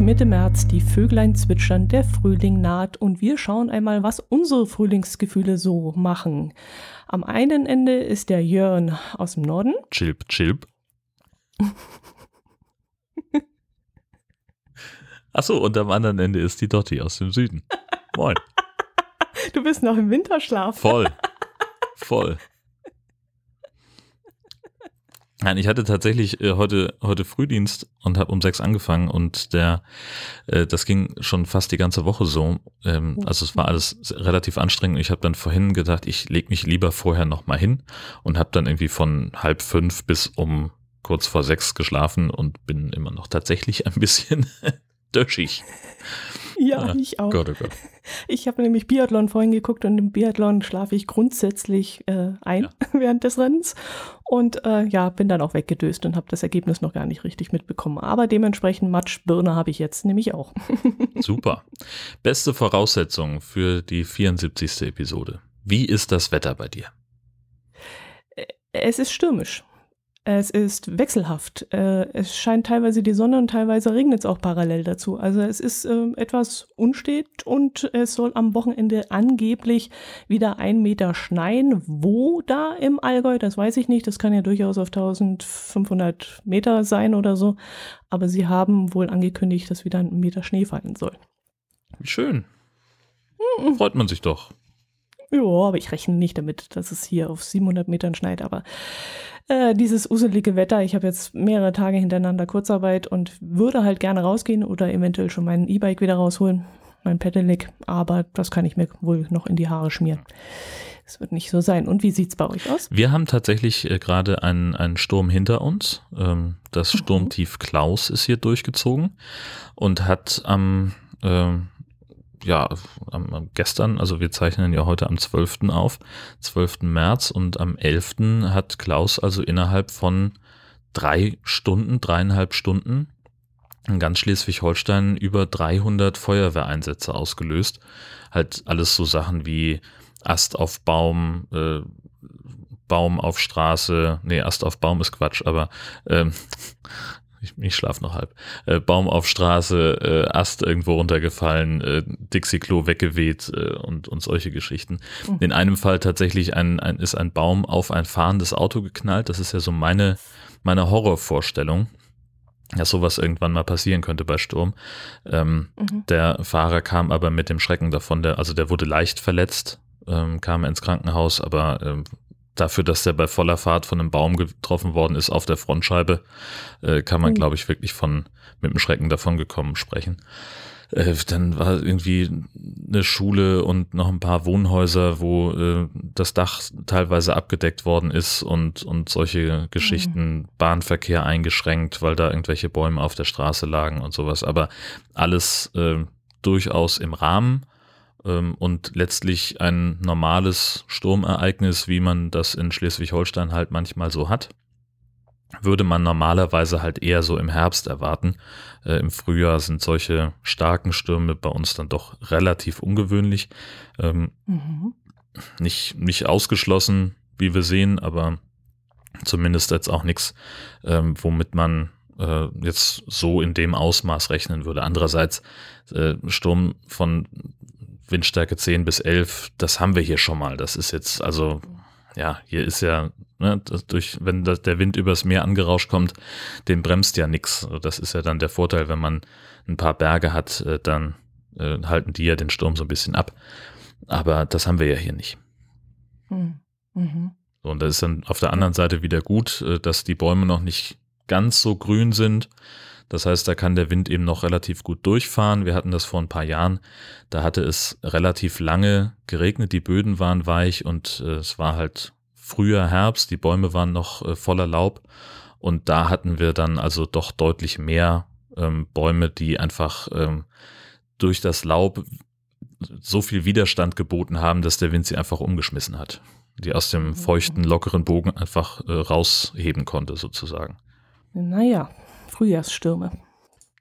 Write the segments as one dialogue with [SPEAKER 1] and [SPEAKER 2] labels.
[SPEAKER 1] Mitte März, die Vöglein zwitschern, der Frühling naht und wir schauen einmal, was unsere Frühlingsgefühle so machen. Am einen Ende ist der Jörn aus dem Norden.
[SPEAKER 2] Chilp, chilp. Achso, und am anderen Ende ist die Dotti aus dem Süden. Moin.
[SPEAKER 1] Du bist noch im Winterschlaf.
[SPEAKER 2] Voll. Voll. Nein, ich hatte tatsächlich äh, heute heute Frühdienst und habe um sechs angefangen und der äh, das ging schon fast die ganze Woche so. Ähm, also es war alles relativ anstrengend. Ich habe dann vorhin gedacht, ich leg mich lieber vorher noch mal hin und habe dann irgendwie von halb fünf bis um kurz vor sechs geschlafen und bin immer noch tatsächlich ein bisschen döschig.
[SPEAKER 1] Ja, ja, ich auch.
[SPEAKER 2] Gott, oh Gott.
[SPEAKER 1] Ich habe nämlich Biathlon vorhin geguckt und im Biathlon schlafe ich grundsätzlich äh, ein ja. während des Rennens und äh, ja, bin dann auch weggedöst und habe das Ergebnis noch gar nicht richtig mitbekommen. Aber dementsprechend Matschbirne habe ich jetzt nämlich auch.
[SPEAKER 2] Super. Beste Voraussetzung für die 74. Episode. Wie ist das Wetter bei dir?
[SPEAKER 1] Äh, es ist stürmisch. Es ist wechselhaft. Äh, es scheint teilweise die Sonne und teilweise regnet es auch parallel dazu. Also es ist äh, etwas unstet und es soll am Wochenende angeblich wieder ein Meter schneien. Wo da im Allgäu, das weiß ich nicht. Das kann ja durchaus auf 1500 Meter sein oder so. Aber sie haben wohl angekündigt, dass wieder ein Meter Schnee fallen soll.
[SPEAKER 2] Schön. Hm. Freut man sich doch.
[SPEAKER 1] Ja, aber ich rechne nicht damit, dass es hier auf 700 Metern schneit. Aber äh, dieses uselige Wetter, ich habe jetzt mehrere Tage hintereinander Kurzarbeit und würde halt gerne rausgehen oder eventuell schon mein E-Bike wieder rausholen, mein Pedelec. Aber das kann ich mir wohl noch in die Haare schmieren. Es wird nicht so sein. Und wie sieht's bei euch aus?
[SPEAKER 2] Wir haben tatsächlich äh, gerade einen, einen Sturm hinter uns. Ähm, das mhm. Sturmtief Klaus ist hier durchgezogen und hat am ähm, ja, am, gestern, also wir zeichnen ja heute am 12. auf, 12. März und am 11. hat Klaus also innerhalb von drei Stunden, dreieinhalb Stunden in ganz Schleswig-Holstein über 300 Feuerwehreinsätze ausgelöst. Halt alles so Sachen wie Ast auf Baum, äh, Baum auf Straße, nee, Ast auf Baum ist Quatsch, aber ähm, ich, ich schlaf noch halb. Äh, Baum auf Straße, äh, Ast irgendwo runtergefallen, äh, Dixie-Klo weggeweht äh, und, und solche Geschichten. Mhm. In einem Fall tatsächlich ein, ein, ist ein Baum auf ein fahrendes Auto geknallt. Das ist ja so meine, meine Horrorvorstellung dass sowas irgendwann mal passieren könnte bei Sturm. Ähm, mhm. Der Fahrer kam aber mit dem Schrecken davon, der, also der wurde leicht verletzt, ähm, kam ins Krankenhaus, aber ähm, dafür, dass der bei voller Fahrt von einem Baum getroffen worden ist auf der Frontscheibe, äh, kann man, mhm. glaube ich, wirklich von mit dem Schrecken davon gekommen sprechen. Äh, dann war irgendwie eine Schule und noch ein paar Wohnhäuser, wo äh, das Dach teilweise abgedeckt worden ist und, und solche Geschichten, mhm. Bahnverkehr eingeschränkt, weil da irgendwelche Bäume auf der Straße lagen und sowas. Aber alles äh, durchaus im Rahmen und letztlich ein normales Sturmereignis, wie man das in Schleswig-Holstein halt manchmal so hat, würde man normalerweise halt eher so im Herbst erwarten. Äh, Im Frühjahr sind solche starken Stürme bei uns dann doch relativ ungewöhnlich. Ähm, mhm. nicht, nicht ausgeschlossen, wie wir sehen, aber zumindest jetzt auch nichts, ähm, womit man äh, jetzt so in dem Ausmaß rechnen würde. Andererseits, äh, Sturm von Windstärke 10 bis 11, das haben wir hier schon mal. Das ist jetzt, also, ja, hier ist ja, ne, durch, wenn das, der Wind übers Meer angerauscht kommt, den bremst ja nichts. Das ist ja dann der Vorteil, wenn man ein paar Berge hat, äh, dann äh, halten die ja den Sturm so ein bisschen ab. Aber das haben wir ja hier nicht. Hm, mhm. und das ist dann auf der anderen Seite wieder gut, äh, dass die Bäume noch nicht ganz so grün sind. Das heißt, da kann der Wind eben noch relativ gut durchfahren. Wir hatten das vor ein paar Jahren. Da hatte es relativ lange geregnet, die Böden waren weich und äh, es war halt früher Herbst, die Bäume waren noch äh, voller Laub und da hatten wir dann also doch deutlich mehr ähm, Bäume, die einfach ähm, durch das Laub so viel Widerstand geboten haben, dass der Wind sie einfach umgeschmissen hat, die aus dem feuchten, lockeren Bogen einfach äh, rausheben konnte sozusagen.
[SPEAKER 1] Naja, Frühjahrsstürme.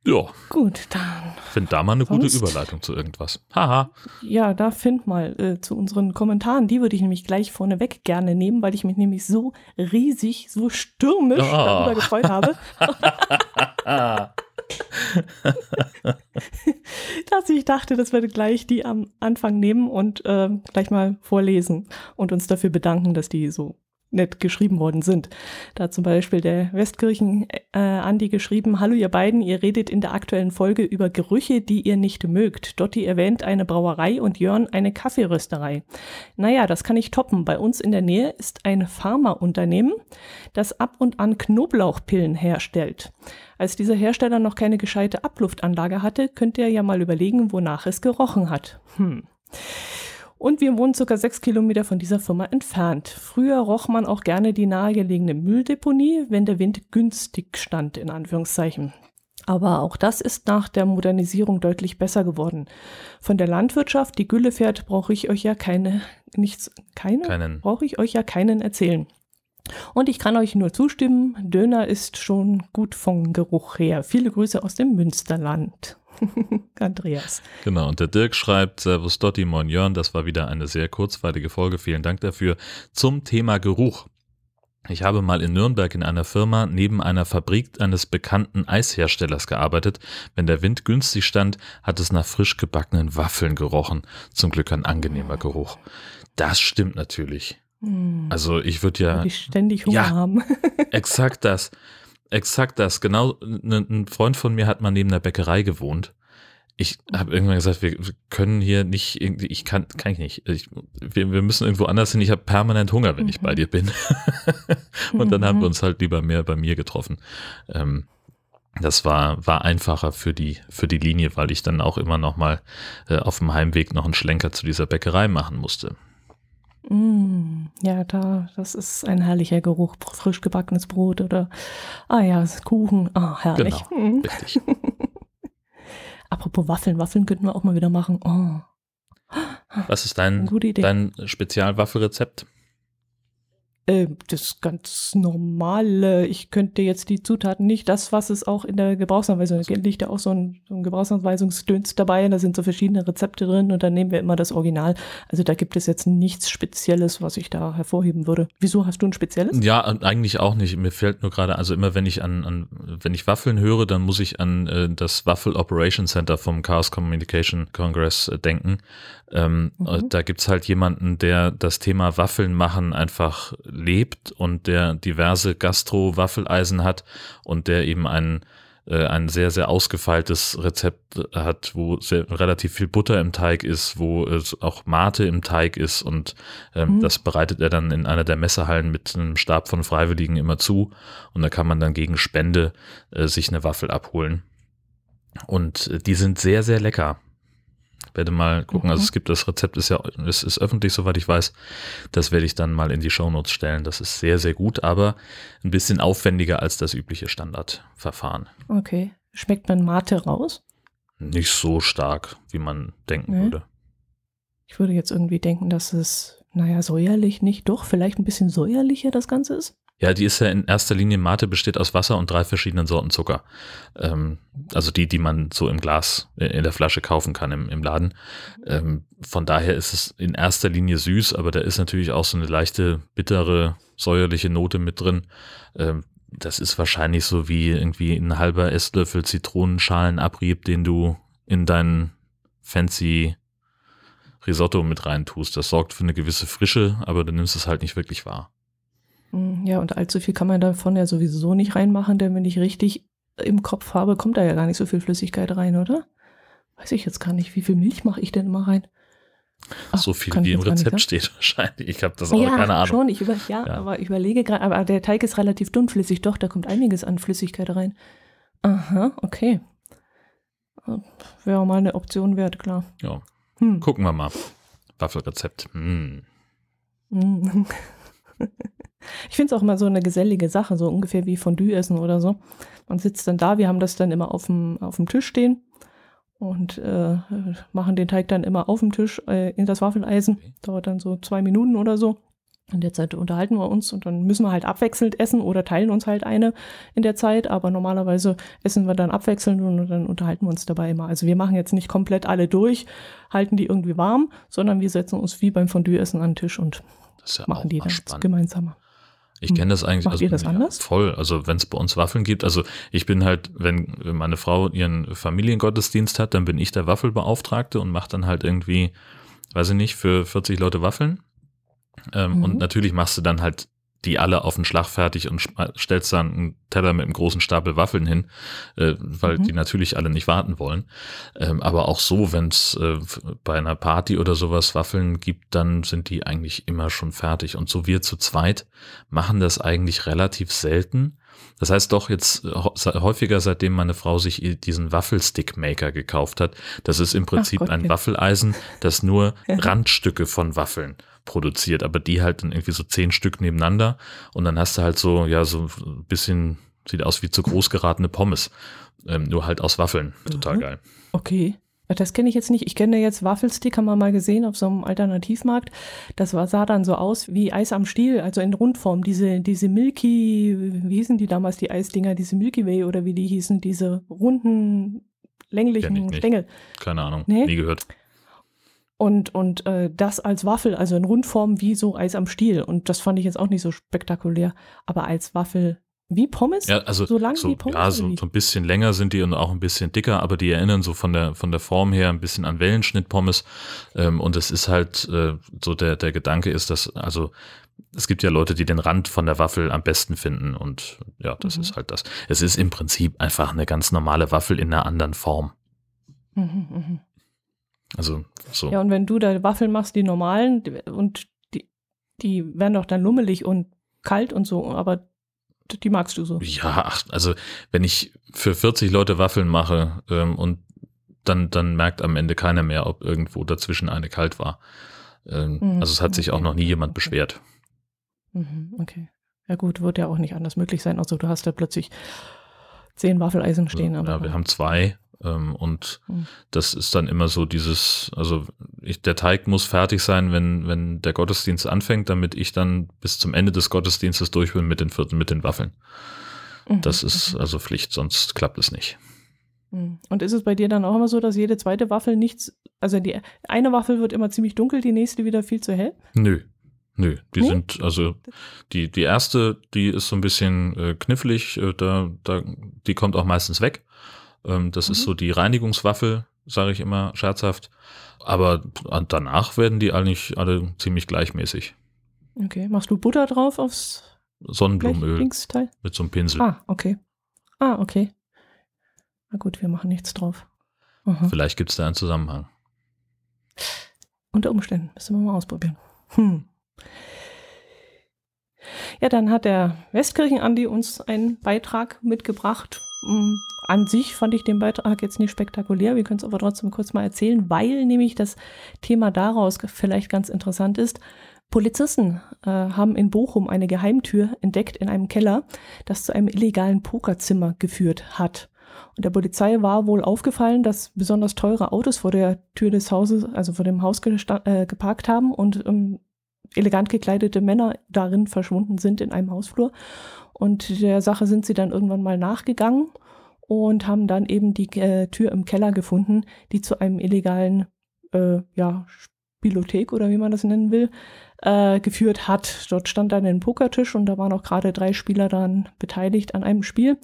[SPEAKER 2] Ja.
[SPEAKER 1] Gut, dann.
[SPEAKER 2] Find da mal eine sonst, gute Überleitung zu irgendwas. Haha.
[SPEAKER 1] Ja, da find mal äh, zu unseren Kommentaren. Die würde ich nämlich gleich vorneweg gerne nehmen, weil ich mich nämlich so riesig, so stürmisch oh. darüber gefreut habe. dass ich dachte, das würde gleich die am Anfang nehmen und äh, gleich mal vorlesen und uns dafür bedanken, dass die so nett geschrieben worden sind. Da zum Beispiel der Westkirchen äh, Andi geschrieben, Hallo ihr beiden, ihr redet in der aktuellen Folge über Gerüche, die ihr nicht mögt. Dotti erwähnt eine Brauerei und Jörn eine Kaffeerösterei. Naja, das kann ich toppen. Bei uns in der Nähe ist ein Pharmaunternehmen, das ab und an Knoblauchpillen herstellt. Als dieser Hersteller noch keine gescheite Abluftanlage hatte, könnt ihr ja mal überlegen, wonach es gerochen hat. Hm. Und wir wohnen circa sechs Kilometer von dieser Firma entfernt. Früher roch man auch gerne die nahegelegene Mülldeponie, wenn der Wind günstig stand, in Anführungszeichen. Aber auch das ist nach der Modernisierung deutlich besser geworden. Von der Landwirtschaft, die Gülle fährt, brauche ich euch ja keine, nichts, keine?
[SPEAKER 2] Keinen.
[SPEAKER 1] Brauche ich euch ja keinen erzählen. Und ich kann euch nur zustimmen, Döner ist schon gut vom Geruch her. Viele Grüße aus dem Münsterland. Andreas.
[SPEAKER 2] Genau, und der Dirk schreibt, Servus Dotti, Moin Jörn, das war wieder eine sehr kurzweilige Folge, vielen Dank dafür. Zum Thema Geruch. Ich habe mal in Nürnberg in einer Firma neben einer Fabrik eines bekannten Eisherstellers gearbeitet. Wenn der Wind günstig stand, hat es nach frisch gebackenen Waffeln gerochen. Zum Glück ein angenehmer Geruch. Das stimmt natürlich.
[SPEAKER 1] Hm.
[SPEAKER 2] Also ich würde ja.
[SPEAKER 1] Weil die ständig Hunger
[SPEAKER 2] Ja.
[SPEAKER 1] haben.
[SPEAKER 2] Exakt das. Exakt das. Genau, ein Freund von mir hat mal neben der Bäckerei gewohnt. Ich habe irgendwann gesagt, wir können hier nicht irgendwie, ich kann, kann ich nicht. Ich, wir, wir müssen irgendwo anders hin. Ich habe permanent Hunger, wenn ich
[SPEAKER 1] Mhm.
[SPEAKER 2] bei dir bin. Und dann haben
[SPEAKER 1] Mhm.
[SPEAKER 2] wir uns halt lieber mehr bei mir getroffen. Ähm, das war, war einfacher für die, für die Linie, weil ich dann auch immer noch mal äh, auf dem Heimweg noch einen Schlenker zu dieser Bäckerei machen musste.
[SPEAKER 1] Mm, ja, da, das ist ein herrlicher Geruch. Frisch gebackenes Brot oder, ah ja, Kuchen. Ah, herrlich.
[SPEAKER 2] Genau.
[SPEAKER 1] Mm.
[SPEAKER 2] Richtig.
[SPEAKER 1] Apropos Waffeln, Waffeln könnten wir auch mal wieder machen. Oh,
[SPEAKER 2] Was ist dein, dein Spezialwaffelrezept?
[SPEAKER 1] Äh, das ganz normale. Ich könnte jetzt die Zutaten nicht, das, was es auch in der Gebrauchsanweisung gibt, liegt ja auch so ein, so ein Gebrauchsanweisungsdöns dabei. Da sind so verschiedene Rezepte drin und dann nehmen wir immer das Original. Also da gibt es jetzt nichts Spezielles, was ich da hervorheben würde. Wieso hast du ein spezielles?
[SPEAKER 2] Ja, eigentlich auch nicht. Mir fällt nur gerade, also immer wenn ich an, an wenn ich Waffeln höre, dann muss ich an äh, das Waffel Operation Center vom Chaos Communication Congress äh, denken. Ähm,
[SPEAKER 1] Mhm.
[SPEAKER 2] Da gibt's halt jemanden, der das Thema Waffeln machen einfach lebt und der diverse Gastro-Waffeleisen hat und der eben ein äh, ein sehr, sehr ausgefeiltes Rezept hat, wo sehr, relativ viel Butter im Teig ist, wo es auch Mate im Teig ist und ähm,
[SPEAKER 1] Mhm.
[SPEAKER 2] das bereitet er dann in einer der Messehallen mit einem Stab von Freiwilligen immer zu und da kann man dann gegen Spende äh, sich eine Waffel abholen. Und äh, die sind sehr, sehr lecker. Ich werde mal gucken, also
[SPEAKER 1] Mhm.
[SPEAKER 2] es gibt das Rezept, ist ja, es ist öffentlich, soweit ich weiß. Das werde ich dann mal in die Shownotes stellen. Das ist sehr, sehr gut, aber ein bisschen aufwendiger als das übliche Standardverfahren.
[SPEAKER 1] Okay. Schmeckt man Mate raus?
[SPEAKER 2] Nicht so stark, wie man denken
[SPEAKER 1] Nee.
[SPEAKER 2] würde.
[SPEAKER 1] Ich würde jetzt irgendwie denken, dass es, naja, säuerlich nicht, doch, vielleicht ein bisschen säuerlicher das Ganze ist.
[SPEAKER 2] Ja, die ist ja in erster Linie, Mate besteht aus Wasser und drei verschiedenen Sorten Zucker. Ähm, also die, die man so im Glas, äh, in der Flasche kaufen kann im, im Laden. Ähm, von daher ist es in erster Linie süß, aber da ist natürlich auch so eine leichte, bittere, säuerliche Note mit drin. Ähm, das ist wahrscheinlich so wie irgendwie ein halber Esslöffel Zitronenschalenabrieb, den du in deinen fancy Risotto mit reintust. Das sorgt für eine gewisse Frische, aber du nimmst es halt nicht wirklich wahr.
[SPEAKER 1] Mm, Ja, und allzu viel kann man davon ja sowieso nicht reinmachen, denn wenn ich richtig im Kopf habe, kommt da ja gar nicht so viel Flüssigkeit rein, oder? Weiß ich jetzt gar nicht. Wie viel Milch mache ich denn immer rein? Ach,
[SPEAKER 2] so viel wie im Rezept steht wahrscheinlich. Ich habe das auch
[SPEAKER 1] ja,
[SPEAKER 2] keine Ahnung.
[SPEAKER 1] schon. Ich über, ja,
[SPEAKER 2] Ja.
[SPEAKER 1] aber ich überlege gerade, aber der Teig ist relativ dünnflüssig. Doch, da kommt einiges an Flüssigkeit rein. Aha, okay. Wäre mal eine Option wert, klar.
[SPEAKER 2] Ja,
[SPEAKER 1] Hm.
[SPEAKER 2] gucken wir mal. Waffelrezept. Hm.
[SPEAKER 1] Ich finde es auch immer so eine gesellige Sache, so ungefähr wie Fondue essen oder so. Man sitzt dann da, wir haben das dann immer auf dem, auf dem Tisch stehen und äh, machen den Teig dann immer auf dem Tisch äh, in das Waffeleisen.
[SPEAKER 2] Okay.
[SPEAKER 1] Dauert dann so zwei Minuten oder so. In der Zeit unterhalten wir uns und dann müssen wir halt abwechselnd essen oder teilen uns halt eine in der Zeit, aber normalerweise essen wir dann abwechselnd und dann unterhalten wir uns dabei immer. Also wir machen jetzt nicht komplett alle durch, halten die irgendwie warm, sondern wir setzen uns wie beim Fondue-Essen an den Tisch und
[SPEAKER 2] ja
[SPEAKER 1] machen die dann gemeinsam.
[SPEAKER 2] Ich kenne das eigentlich.
[SPEAKER 1] Macht
[SPEAKER 2] also,
[SPEAKER 1] ihr das
[SPEAKER 2] ja,
[SPEAKER 1] anders?
[SPEAKER 2] Voll. Also wenn es bei uns Waffeln gibt, also ich bin halt, wenn meine Frau ihren Familiengottesdienst hat, dann bin ich der Waffelbeauftragte und mache dann halt irgendwie, weiß ich nicht, für 40 Leute Waffeln. Ähm,
[SPEAKER 1] Mhm.
[SPEAKER 2] Und natürlich machst du dann halt die alle auf den Schlag fertig und stellst dann einen Teller mit einem großen Stapel Waffeln hin, äh, weil
[SPEAKER 1] Mhm.
[SPEAKER 2] die natürlich alle nicht warten wollen. Ähm, aber auch so, wenn es äh, bei einer Party oder sowas Waffeln gibt, dann sind die eigentlich immer schon fertig. Und so wir zu zweit machen das eigentlich relativ selten. Das heißt doch jetzt äh, häufiger, seitdem meine Frau sich diesen Waffelstick-Maker gekauft hat. Das ist im Prinzip
[SPEAKER 1] Gott,
[SPEAKER 2] ein
[SPEAKER 1] okay.
[SPEAKER 2] Waffeleisen, das nur Randstücke von Waffeln produziert, aber die halt dann irgendwie so zehn Stück nebeneinander und dann hast du halt so, ja, so ein bisschen, sieht aus wie zu groß geratene Pommes, ähm, nur halt aus Waffeln. Total
[SPEAKER 1] Mhm.
[SPEAKER 2] geil.
[SPEAKER 1] Okay. Das kenne ich jetzt nicht. Ich kenne jetzt Waffelstick, haben wir mal gesehen auf so einem Alternativmarkt. Das war, sah dann so aus wie Eis am Stiel, also in Rundform. Diese, diese Milky, wie hießen die damals, die Eisdinger, diese Milky Way oder wie die hießen, diese runden, länglichen. Stängel.
[SPEAKER 2] Keine Ahnung,
[SPEAKER 1] Nee?
[SPEAKER 2] nie gehört.
[SPEAKER 1] Und, und äh, das als Waffel, also in Rundform wie so Eis am Stiel. Und das fand ich jetzt auch nicht so spektakulär. Aber als Waffel wie Pommes?
[SPEAKER 2] Ja, also
[SPEAKER 1] So lang
[SPEAKER 2] so,
[SPEAKER 1] wie Pommes
[SPEAKER 2] ja, so, so ein bisschen länger sind die und auch ein bisschen dicker, aber die erinnern so von der von der Form her ein bisschen an Wellenschnittpommes. Ähm, und es ist halt äh, so der der Gedanke ist, dass also es gibt ja Leute, die den Rand von der Waffel am besten finden und ja, das
[SPEAKER 1] Mhm.
[SPEAKER 2] ist halt das. Es ist im Prinzip einfach eine ganz normale Waffel in einer anderen Form.
[SPEAKER 1] Mhm, mhm.
[SPEAKER 2] Also so.
[SPEAKER 1] Ja, und wenn du da Waffeln machst, die normalen, und die, die werden doch dann lummelig und kalt und so, aber die magst du so.
[SPEAKER 2] Ja, ach, also wenn ich für 40 Leute Waffeln mache ähm, und dann, dann merkt am Ende keiner mehr, ob irgendwo dazwischen eine kalt war. Ähm,
[SPEAKER 1] Mhm,
[SPEAKER 2] Also es hat sich auch noch nie jemand
[SPEAKER 1] okay.
[SPEAKER 2] beschwert.
[SPEAKER 1] Mhm, okay. Ja gut, wird ja auch nicht anders möglich sein, außer du hast da plötzlich zehn Waffeleisen stehen. Aber,
[SPEAKER 2] ja, wir haben zwei und
[SPEAKER 1] Mhm.
[SPEAKER 2] das ist dann immer so dieses, also ich, der Teig muss fertig sein, wenn, wenn der Gottesdienst anfängt, damit ich dann bis zum Ende des Gottesdienstes durch bin mit den vierten, mit den Waffeln.
[SPEAKER 1] Mhm,
[SPEAKER 2] Das ist also Pflicht, sonst klappt es nicht.
[SPEAKER 1] Mhm. Und ist es bei dir dann auch immer so, dass jede zweite Waffel nichts, also die eine Waffel wird immer ziemlich dunkel, die nächste wieder viel zu hell?
[SPEAKER 2] Nö. Nö, die
[SPEAKER 1] Nee?
[SPEAKER 2] sind, also die, die erste, die ist so ein bisschen äh, knifflig, äh, da, da, die kommt auch meistens weg. Ähm, das ist
[SPEAKER 1] Mhm.
[SPEAKER 2] so die Reinigungswaffel, sage ich immer scherzhaft. Aber danach werden die eigentlich alle ziemlich gleichmäßig.
[SPEAKER 1] Okay. Machst du Butter drauf aufs
[SPEAKER 2] Sonnenblumenöl
[SPEAKER 1] Blechdingsteil?
[SPEAKER 2] mit so einem Pinsel.
[SPEAKER 1] Ah, okay. Ah, okay. Na gut, wir machen nichts drauf. Aha.
[SPEAKER 2] Vielleicht gibt es da einen Zusammenhang.
[SPEAKER 1] Unter Umständen. Müssen wir mal ausprobieren. Hm. Ja, dann hat der Westkirchen-Andi uns einen Beitrag mitgebracht. Hm, An sich fand ich den Beitrag jetzt nicht spektakulär. Wir können es aber trotzdem kurz mal erzählen, weil nämlich das Thema daraus vielleicht ganz interessant ist. Polizisten äh, haben in Bochum eine Geheimtür entdeckt in einem Keller, das zu einem illegalen Pokerzimmer geführt hat. Und der Polizei war wohl aufgefallen, dass besonders teure Autos vor der Tür des Hauses, also vor dem Haus äh, geparkt haben und ähm, elegant gekleidete Männer darin verschwunden sind in einem Hausflur. Und der Sache sind sie dann irgendwann mal nachgegangen und haben dann eben die äh, Tür im Keller gefunden, die zu einem illegalen, äh, ja, Spielothek oder wie man das nennen will, äh, geführt hat. Dort stand dann ein Pokertisch und da waren auch gerade drei Spieler daran beteiligt an einem Spiel.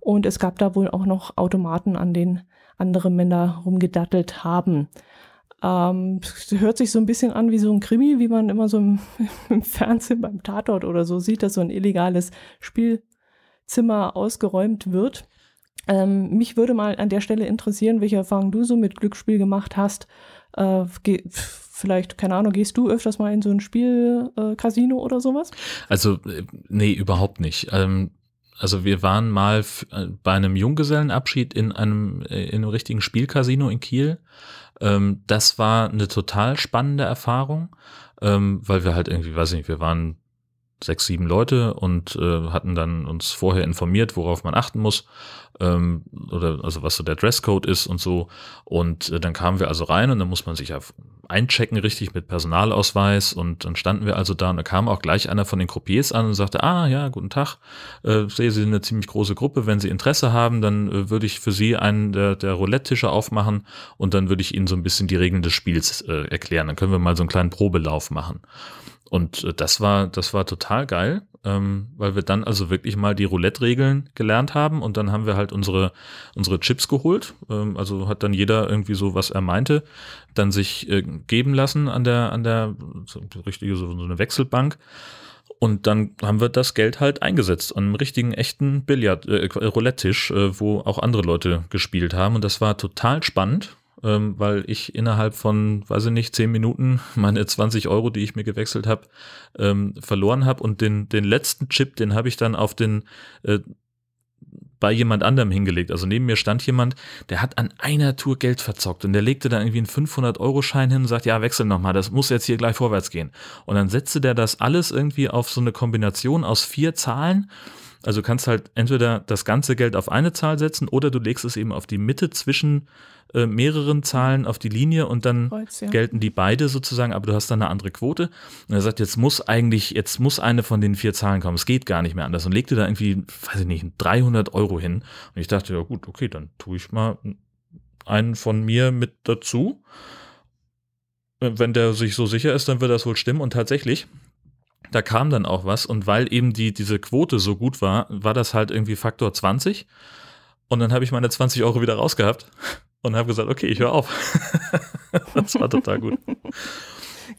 [SPEAKER 1] Und es gab da wohl auch noch Automaten, an denen andere Männer rumgedattelt haben. Ähm, hört sich so ein bisschen an wie so ein Krimi, wie man immer so im, im Fernsehen beim Tatort oder so sieht, dass so ein illegales Spielzimmer ausgeräumt wird. Ähm, mich würde mal an der Stelle interessieren, welche Erfahrungen du so mit Glücksspiel gemacht hast. Äh, vielleicht, keine Ahnung, gehst du öfters mal in so ein Spielcasino äh, oder sowas?
[SPEAKER 2] Also, äh, nee, überhaupt nicht. Ähm, also wir waren mal äh, bei einem Junggesellenabschied in einem, äh, in einem richtigen Spielcasino in Kiel. Ähm, das war eine total spannende Erfahrung, ähm, weil wir halt irgendwie, weiß ich nicht, wir waren sechs, sieben Leute und äh, hatten dann uns vorher informiert, worauf man achten muss ähm, oder also was so der Dresscode ist und so. Und äh, dann kamen wir also rein und dann muss man sich ja einchecken richtig mit Personalausweis und dann standen wir also da und da kam auch gleich einer von den Croupiers an und sagte, ah ja, guten Tag, äh, sehe Sie sind eine ziemlich große Gruppe, wenn Sie Interesse haben, dann äh, würde ich für Sie einen der, der Roulette-Tische aufmachen und dann würde ich Ihnen so ein bisschen die Regeln des Spiels äh, erklären. Dann können wir mal so einen kleinen Probelauf machen. Und äh, das war, das war total geil. ähm, weil wir dann also wirklich mal die Roulette-Regeln gelernt haben und dann haben wir halt unsere, unsere Chips geholt. Ähm, also hat dann jeder irgendwie so, was er meinte, dann sich äh, geben lassen an der, an der so, richtige, so, so eine Wechselbank. Und dann haben wir das Geld halt eingesetzt an einem richtigen, echten Billard, äh, Roulette-Tisch, äh, wo auch andere Leute gespielt haben. Und das war total spannend ähm, weil ich innerhalb von, weiß ich nicht, zehn Minuten meine 20 Euro, die ich mir gewechselt habe, ähm, verloren habe und den, den letzten Chip, den habe ich dann auf den äh, bei jemand anderem hingelegt. Also neben mir stand jemand, der hat an einer Tour Geld verzockt und der legte dann irgendwie einen 500-Euro-Schein hin und sagt, ja, wechsel nochmal, das muss jetzt hier gleich vorwärts gehen. Und dann setzte der das alles irgendwie auf so eine Kombination aus vier Zahlen. Also kannst halt entweder das ganze Geld auf eine Zahl setzen oder du legst es eben auf die Mitte zwischen äh, mehreren Zahlen auf die Linie und dann Kreuz, ja. gelten die beide sozusagen, aber du hast dann eine andere Quote. Und er sagt, jetzt muss eigentlich, jetzt muss eine von den vier Zahlen kommen. Es geht gar nicht mehr anders. Und legte da irgendwie, weiß ich nicht, 300 Euro hin. Und ich dachte, ja gut, okay, dann tue ich mal einen von mir mit dazu. Wenn der sich so sicher ist, dann wird das wohl stimmen. Und tatsächlich, da kam dann auch was. Und weil eben die, diese Quote so gut war, war das halt irgendwie Faktor 20. Und dann habe ich meine 20 Euro wieder rausgehabt und habe gesagt, okay, ich höre auf. das war total gut.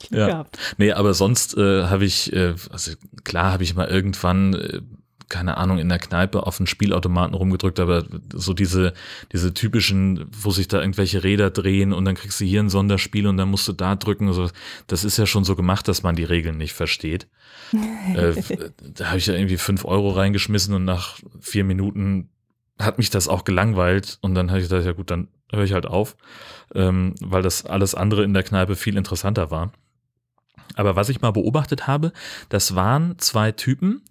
[SPEAKER 2] ja. Gehabt. Nee, aber sonst äh, habe ich, äh, also klar habe ich mal irgendwann, äh, keine Ahnung, in der Kneipe auf den Spielautomaten rumgedrückt, aber so diese, diese typischen, wo sich da irgendwelche Räder drehen und dann kriegst du hier ein Sonderspiel und dann musst du da drücken. Also, das ist ja schon so gemacht, dass man die Regeln nicht versteht. äh, da habe ich ja irgendwie fünf Euro reingeschmissen und nach vier Minuten hat mich das auch gelangweilt und dann habe ich gedacht, ja gut, dann höre ich halt auf, ähm, weil das alles andere in der Kneipe viel interessanter war. Aber was ich mal beobachtet habe, das waren zwei Typen,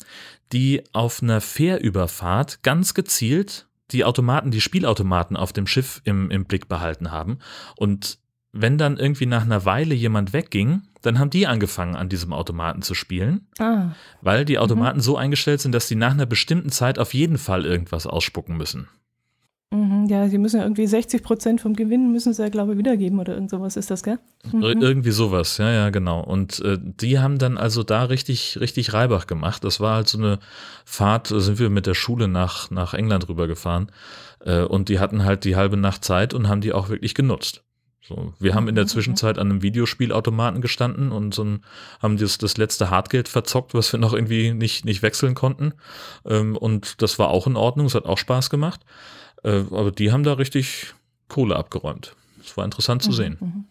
[SPEAKER 2] die auf einer Fährüberfahrt ganz gezielt die Automaten, die Spielautomaten auf dem Schiff im, im Blick behalten haben. Und wenn dann irgendwie nach einer Weile jemand wegging, dann haben die angefangen, an diesem Automaten zu spielen, ah. weil die Automaten mhm. so eingestellt sind, dass sie nach einer bestimmten Zeit auf jeden Fall irgendwas ausspucken müssen.
[SPEAKER 1] Ja, sie müssen ja irgendwie 60 Prozent vom Gewinn müssen sie ja, glaube ich, wiedergeben oder irgend sowas ist das, gell?
[SPEAKER 2] Mhm. Irgendwie sowas, ja, ja, genau. Und äh, die haben dann also da richtig, richtig Reibach gemacht. Das war halt so eine Fahrt, da sind wir mit der Schule nach, nach England rübergefahren. Äh, und die hatten halt die halbe Nacht Zeit und haben die auch wirklich genutzt. So, wir haben in der mhm, Zwischenzeit an einem Videospielautomaten gestanden und ein, haben das, das letzte Hartgeld verzockt, was wir noch irgendwie nicht, nicht wechseln konnten. Ähm, und das war auch in Ordnung, es hat auch Spaß gemacht. Äh, aber die haben da richtig Kohle abgeräumt. Das war interessant zu mhm, sehen. Mhm.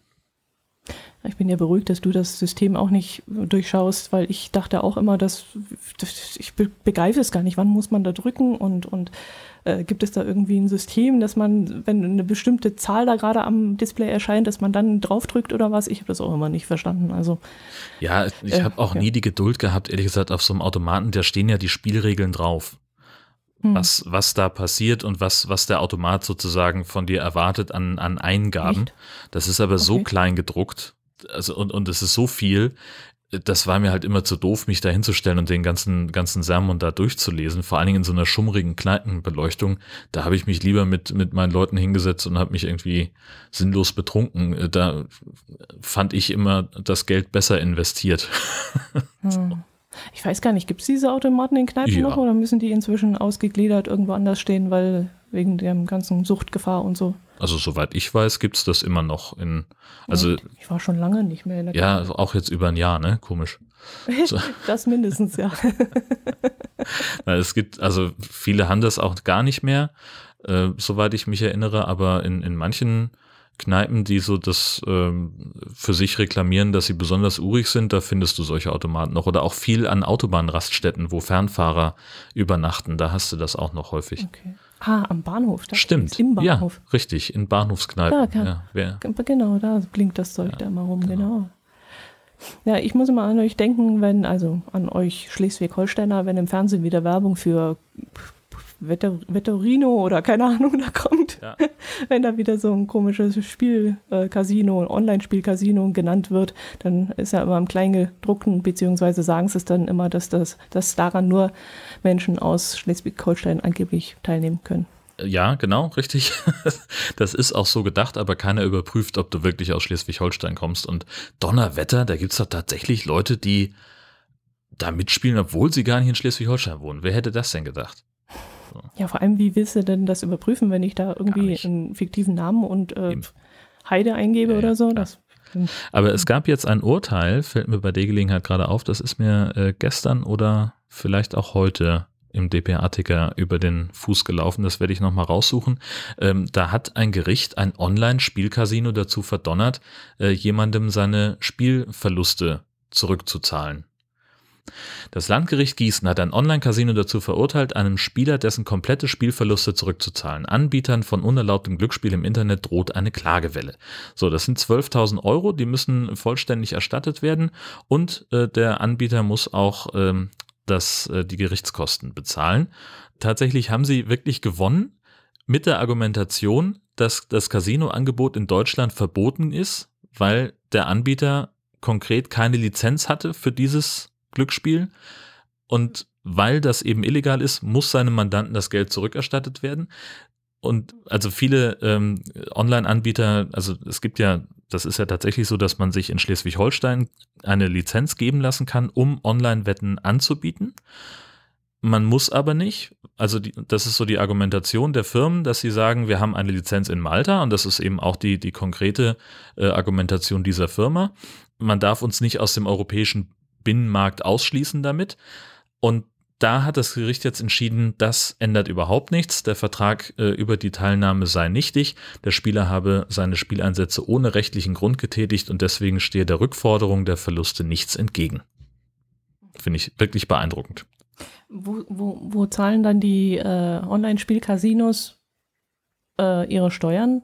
[SPEAKER 1] Ich bin ja beruhigt, dass du das System auch nicht durchschaust, weil ich dachte auch immer, dass, dass ich begreife es gar nicht. Wann muss man da drücken und, und äh, gibt es da irgendwie ein System, dass man, wenn eine bestimmte Zahl da gerade am Display erscheint, dass man dann draufdrückt oder was? Ich habe das auch immer nicht verstanden. Also
[SPEAKER 2] ja, ich äh, habe auch ja. nie die Geduld gehabt, ehrlich gesagt, auf so einem Automaten, da stehen ja die Spielregeln drauf. Hm. Was, was da passiert und was, was der Automat sozusagen von dir erwartet an, an Eingaben. Echt? Das ist aber okay. so klein gedruckt, also und, und es ist so viel, das war mir halt immer zu doof, mich da hinzustellen und den ganzen, ganzen Sermon da durchzulesen, vor allen Dingen in so einer schummrigen Kneipenbeleuchtung. Da habe ich mich lieber mit, mit meinen Leuten hingesetzt und habe mich irgendwie sinnlos betrunken. Da fand ich immer das Geld besser investiert.
[SPEAKER 1] Hm. Ich weiß gar nicht, gibt es diese Automaten in Kneipen ja. noch oder müssen die inzwischen ausgegliedert irgendwo anders stehen, weil wegen der ganzen Suchtgefahr und so?
[SPEAKER 2] Also soweit ich weiß, gibt es das immer noch in. Also
[SPEAKER 1] ich war schon lange nicht mehr in der
[SPEAKER 2] Ja, Kneipe. auch jetzt über ein Jahr, ne? Komisch.
[SPEAKER 1] So. das mindestens, ja.
[SPEAKER 2] es gibt, also viele haben das auch gar nicht mehr, äh, soweit ich mich erinnere, aber in, in manchen Kneipen, die so das ähm, für sich reklamieren, dass sie besonders urig sind, da findest du solche Automaten noch. Oder auch viel an Autobahnraststätten, wo Fernfahrer übernachten, da hast du das auch noch häufig. Okay.
[SPEAKER 1] Ah, am Bahnhof.
[SPEAKER 2] Da Stimmt. Im Bahnhof. Ja, richtig, in Bahnhofskneipen.
[SPEAKER 1] Da, ja, genau, da blinkt das Zeug ja, da immer rum, genau. genau. Ja, ich muss immer an euch denken, wenn, also an euch Schleswig-Holsteiner, wenn im Fernsehen wieder Werbung für Vetter, Vettorino oder keine Ahnung da kommt. Ja. Wenn da wieder so ein komisches Spiel-Casino, äh, Online-Spiel-Casino genannt wird, dann ist ja immer im Kleingedruckten, beziehungsweise sagen sie es dann immer, dass, das, dass daran nur Menschen aus Schleswig-Holstein angeblich teilnehmen können.
[SPEAKER 2] Ja, genau, richtig. Das ist auch so gedacht, aber keiner überprüft, ob du wirklich aus Schleswig-Holstein kommst. Und Donnerwetter, da gibt es doch tatsächlich Leute, die da mitspielen, obwohl sie gar nicht in Schleswig-Holstein wohnen. Wer hätte das denn gedacht?
[SPEAKER 1] Ja, vor allem, wie willst du denn das überprüfen, wenn ich da irgendwie einen fiktiven Namen und äh, Heide eingebe ja, oder so? Das,
[SPEAKER 2] hm. aber es gab jetzt ein Urteil, fällt mir bei der Gelegenheit gerade auf, das ist mir äh, gestern oder vielleicht auch heute im DPA-Ticker über den Fuß gelaufen, das werde ich nochmal raussuchen. Ähm, da hat ein Gericht ein Online-Spielcasino dazu verdonnert, äh, jemandem seine Spielverluste zurückzuzahlen. Das Landgericht Gießen hat ein Online-Casino dazu verurteilt, einem Spieler dessen komplette Spielverluste zurückzuzahlen. Anbietern von unerlaubtem Glücksspiel im Internet droht eine Klagewelle. So, das sind 12.000 Euro, die müssen vollständig erstattet werden und äh, der Anbieter muss auch ähm, das, äh, die Gerichtskosten bezahlen. Tatsächlich haben sie wirklich gewonnen mit der Argumentation, dass das Casino-Angebot in Deutschland verboten ist, weil der Anbieter konkret keine Lizenz hatte für dieses Glücksspiel. Und weil das eben illegal ist, muss seinem Mandanten das Geld zurückerstattet werden. Und also viele ähm, Online-Anbieter, also es gibt ja, das ist ja tatsächlich so, dass man sich in Schleswig-Holstein eine Lizenz geben lassen kann, um Online-Wetten anzubieten. Man muss aber nicht. Also die, das ist so die Argumentation der Firmen, dass sie sagen, wir haben eine Lizenz in Malta und das ist eben auch die, die konkrete äh, Argumentation dieser Firma. Man darf uns nicht aus dem europäischen Binnenmarkt ausschließen damit. Und da hat das Gericht jetzt entschieden, das ändert überhaupt nichts. Der Vertrag äh, über die Teilnahme sei nichtig. Der Spieler habe seine Spieleinsätze ohne rechtlichen Grund getätigt und deswegen stehe der Rückforderung der Verluste nichts entgegen. Finde ich wirklich beeindruckend.
[SPEAKER 1] Wo, wo, wo zahlen dann die äh, Online-Spiel-Casinos äh, ihre Steuern?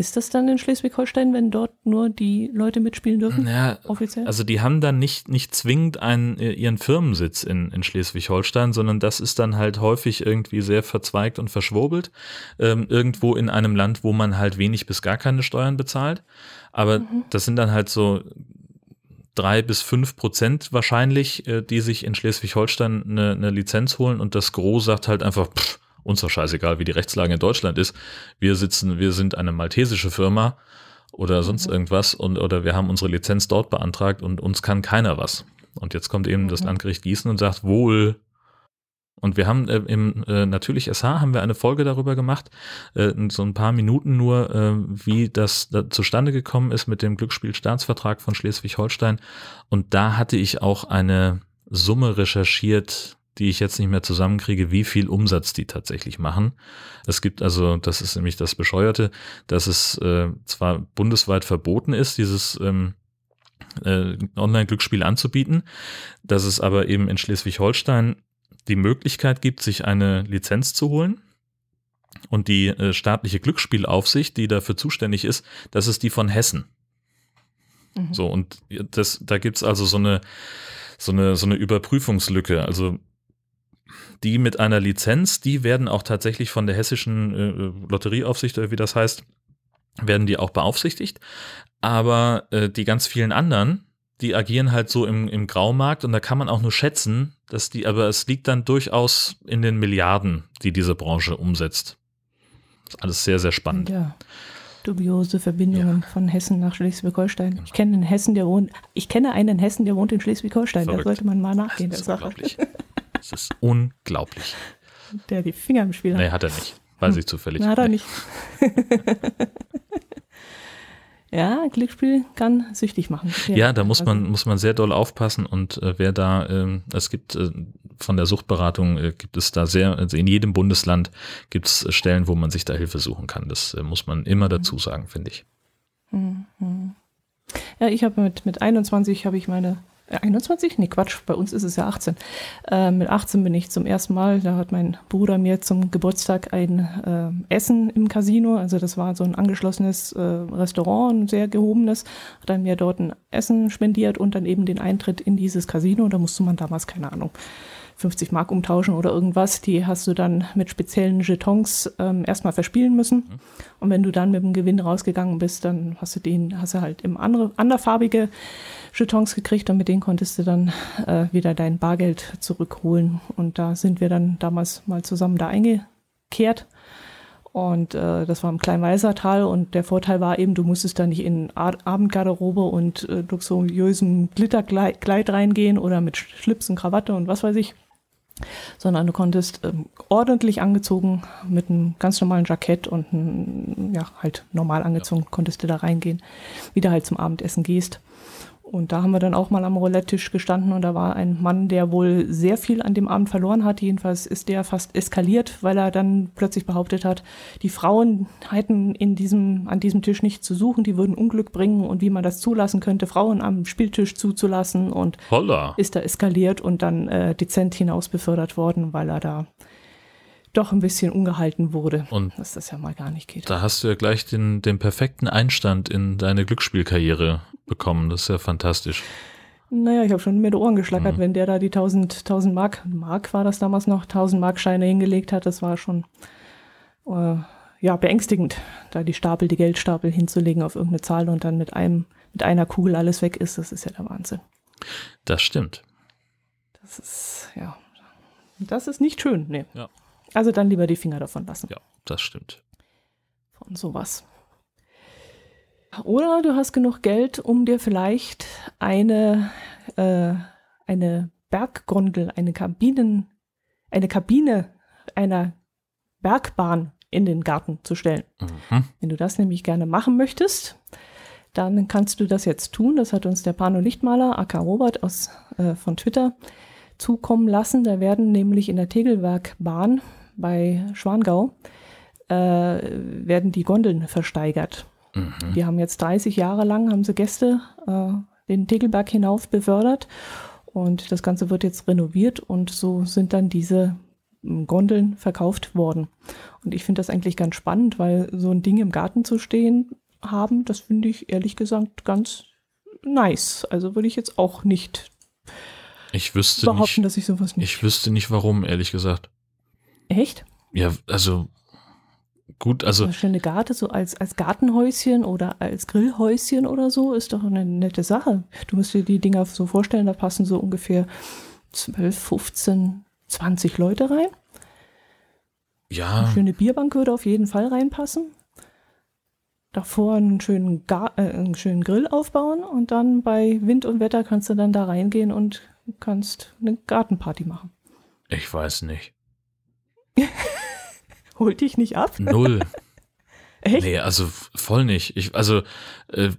[SPEAKER 1] Ist das dann in Schleswig-Holstein, wenn dort nur die Leute mitspielen dürfen?
[SPEAKER 2] Ja, offiziell? Also die haben dann nicht, nicht zwingend einen, ihren Firmensitz in, in Schleswig-Holstein, sondern das ist dann halt häufig irgendwie sehr verzweigt und verschwurbelt. Ähm, irgendwo in einem Land, wo man halt wenig bis gar keine Steuern bezahlt. Aber mhm. das sind dann halt so drei bis fünf Prozent wahrscheinlich, äh, die sich in Schleswig-Holstein eine, eine Lizenz holen und das Gros sagt halt einfach, pff, uns doch scheißegal, wie die Rechtslage in Deutschland ist. Wir sitzen, wir sind eine maltesische Firma oder sonst mhm. irgendwas und oder wir haben unsere Lizenz dort beantragt und uns kann keiner was. Und jetzt kommt eben mhm. das Landgericht Gießen und sagt, wohl. Und wir haben äh, im äh, Natürlich SH haben wir eine Folge darüber gemacht, äh, so ein paar Minuten nur, äh, wie das da zustande gekommen ist mit dem Glücksspielstaatsvertrag von Schleswig-Holstein. Und da hatte ich auch eine Summe recherchiert, die ich jetzt nicht mehr zusammenkriege, wie viel Umsatz die tatsächlich machen. Es gibt also, das ist nämlich das Bescheuerte, dass es äh, zwar bundesweit verboten ist, dieses ähm, äh, Online-Glücksspiel anzubieten, dass es aber eben in Schleswig-Holstein die Möglichkeit gibt, sich eine Lizenz zu holen. Und die äh, staatliche Glücksspielaufsicht, die dafür zuständig ist, das ist die von Hessen. Mhm. So, und das, da gibt's also so eine, so eine, so eine Überprüfungslücke. Also die mit einer Lizenz, die werden auch tatsächlich von der hessischen äh, Lotterieaufsicht, oder wie das heißt, werden die auch beaufsichtigt. Aber äh, die ganz vielen anderen, die agieren halt so im, im Graumarkt und da kann man auch nur schätzen, dass die, aber es liegt dann durchaus in den Milliarden, die diese Branche umsetzt. Das ist alles sehr, sehr spannend.
[SPEAKER 1] Ja. Dubiose Verbindungen ja. von Hessen nach Schleswig-Holstein. Genau. Ich kenne einen Hessen, der wohnt, ich kenne einen Hessen, der wohnt in Schleswig-Holstein. Da sollte man mal nachgehen,
[SPEAKER 2] das der Sache. Das ist unglaublich.
[SPEAKER 1] Der die Finger im Spiel
[SPEAKER 2] hat. Nee, hat er nicht. Weiß ich zufällig.
[SPEAKER 1] Hat er nicht. ja, Glücksspiel kann süchtig machen.
[SPEAKER 2] Ja, da muss man, muss man sehr doll aufpassen und äh, wer da, äh, es gibt äh, von der Suchtberatung, äh, gibt es da sehr, also in jedem Bundesland gibt es Stellen, wo man sich da Hilfe suchen kann. Das äh, muss man immer dazu sagen, finde ich.
[SPEAKER 1] Mhm. Ja, ich habe mit, mit 21 habe ich meine 21? Nee, Quatsch, bei uns ist es ja 18. Äh, mit 18 bin ich zum ersten Mal, da hat mein Bruder mir zum Geburtstag ein äh, Essen im Casino, also das war so ein angeschlossenes äh, Restaurant, ein sehr gehobenes, hat dann mir dort ein Essen spendiert und dann eben den Eintritt in dieses Casino. Da musste man damals, keine Ahnung, 50 Mark umtauschen oder irgendwas. Die hast du dann mit speziellen Jetons ähm, erstmal verspielen müssen. Mhm. Und wenn du dann mit dem Gewinn rausgegangen bist, dann hast du den, hast du halt im andere, anderfarbige Jetons gekriegt und mit denen konntest du dann äh, wieder dein Bargeld zurückholen. Und da sind wir dann damals mal zusammen da eingekehrt. Und äh, das war im Kleinweisertal und der Vorteil war eben, du musstest da nicht in Ar Abendgarderobe und äh, luxuriösem Glitterkleid reingehen oder mit Schlips und Krawatte und was weiß ich, sondern du konntest ähm, ordentlich angezogen mit einem ganz normalen Jackett und ein, ja, halt normal angezogen, ja. konntest du da reingehen, wie du halt zum Abendessen gehst. Und da haben wir dann auch mal am Roulette-Tisch gestanden und da war ein Mann, der wohl sehr viel an dem Abend verloren hat. Jedenfalls ist der fast eskaliert, weil er dann plötzlich behauptet hat, die Frauen hätten in diesem, an diesem Tisch nichts zu suchen, die würden Unglück bringen und wie man das zulassen könnte, Frauen am Spieltisch zuzulassen und
[SPEAKER 2] Holla.
[SPEAKER 1] ist da eskaliert und dann äh, dezent hinaus befördert worden, weil er da doch ein bisschen ungehalten wurde.
[SPEAKER 2] Und
[SPEAKER 1] dass das ja mal gar nicht geht.
[SPEAKER 2] Da hast du ja gleich den, den perfekten Einstand in deine Glücksspielkarriere bekommen. Das ist ja fantastisch.
[SPEAKER 1] Naja, ich habe schon mir die Ohren geschlackert, mhm. wenn der da die 1000, 1000 Mark, Mark war das damals noch, 1000 Mark Scheine hingelegt hat. Das war schon äh, ja beängstigend, da die Stapel, die Geldstapel hinzulegen auf irgendeine Zahl und dann mit einem, mit einer Kugel alles weg ist. Das ist ja der Wahnsinn.
[SPEAKER 2] Das stimmt.
[SPEAKER 1] Das ist, ja, das ist nicht schön, nee.
[SPEAKER 2] Ja.
[SPEAKER 1] Also dann lieber die Finger davon lassen.
[SPEAKER 2] Ja, das stimmt.
[SPEAKER 1] Von sowas. Oder du hast genug Geld, um dir vielleicht eine, äh, eine Berggondel, eine Kabinen, eine Kabine einer Bergbahn in den Garten zu stellen. Mhm. Wenn du das nämlich gerne machen möchtest, dann kannst du das jetzt tun. Das hat uns der Pano Lichtmaler, aka Robert aus, äh, von Twitter, zukommen lassen. Da werden nämlich in der Tegelbergbahn bei Schwangau äh, werden die Gondeln versteigert. Mhm. Die haben jetzt 30 Jahre lang, haben sie Gäste äh, den Tegelberg hinauf befördert und das Ganze wird jetzt renoviert und so sind dann diese hm, Gondeln verkauft worden. Und ich finde das eigentlich ganz spannend, weil so ein Ding im Garten zu stehen haben, das finde ich ehrlich gesagt ganz nice. Also würde ich jetzt auch nicht
[SPEAKER 2] ich wüsste
[SPEAKER 1] behaupten,
[SPEAKER 2] nicht,
[SPEAKER 1] dass ich sowas nicht.
[SPEAKER 2] Ich wüsste nicht warum, ehrlich gesagt.
[SPEAKER 1] Echt?
[SPEAKER 2] Ja, also gut, also.
[SPEAKER 1] Eine schöne Garte, so als, als Gartenhäuschen oder als Grillhäuschen oder so, ist doch eine nette Sache. Du musst dir die Dinger so vorstellen, da passen so ungefähr 12, 15, 20 Leute rein.
[SPEAKER 2] Ja.
[SPEAKER 1] Eine schöne Bierbank würde auf jeden Fall reinpassen. Davor einen schönen, Gar äh, einen schönen Grill aufbauen und dann bei Wind und Wetter kannst du dann da reingehen und kannst eine Gartenparty machen.
[SPEAKER 2] Ich weiß nicht.
[SPEAKER 1] Holt dich nicht ab?
[SPEAKER 2] Null.
[SPEAKER 1] Echt?
[SPEAKER 2] Nee, also voll nicht. Ich, also, äh,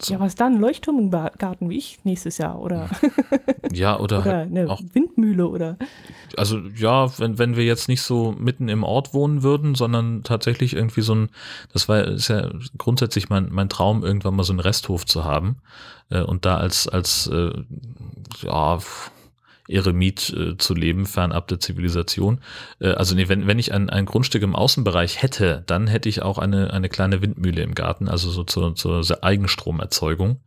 [SPEAKER 1] so. Ja, was dann? Leuchtturm im Garten wie ich nächstes Jahr oder?
[SPEAKER 2] Ja, oder,
[SPEAKER 1] oder halt eine auch, Windmühle oder?
[SPEAKER 2] Also ja, wenn, wenn wir jetzt nicht so mitten im Ort wohnen würden, sondern tatsächlich irgendwie so ein, das war ist ja grundsätzlich mein, mein Traum, irgendwann mal so einen Resthof zu haben äh, und da als, als äh, ja, Eremit äh, zu leben, fernab der Zivilisation. Äh, also nee, wenn, wenn ich ein, ein Grundstück im Außenbereich hätte, dann hätte ich auch eine, eine kleine Windmühle im Garten, also so zur, zur Eigenstromerzeugung.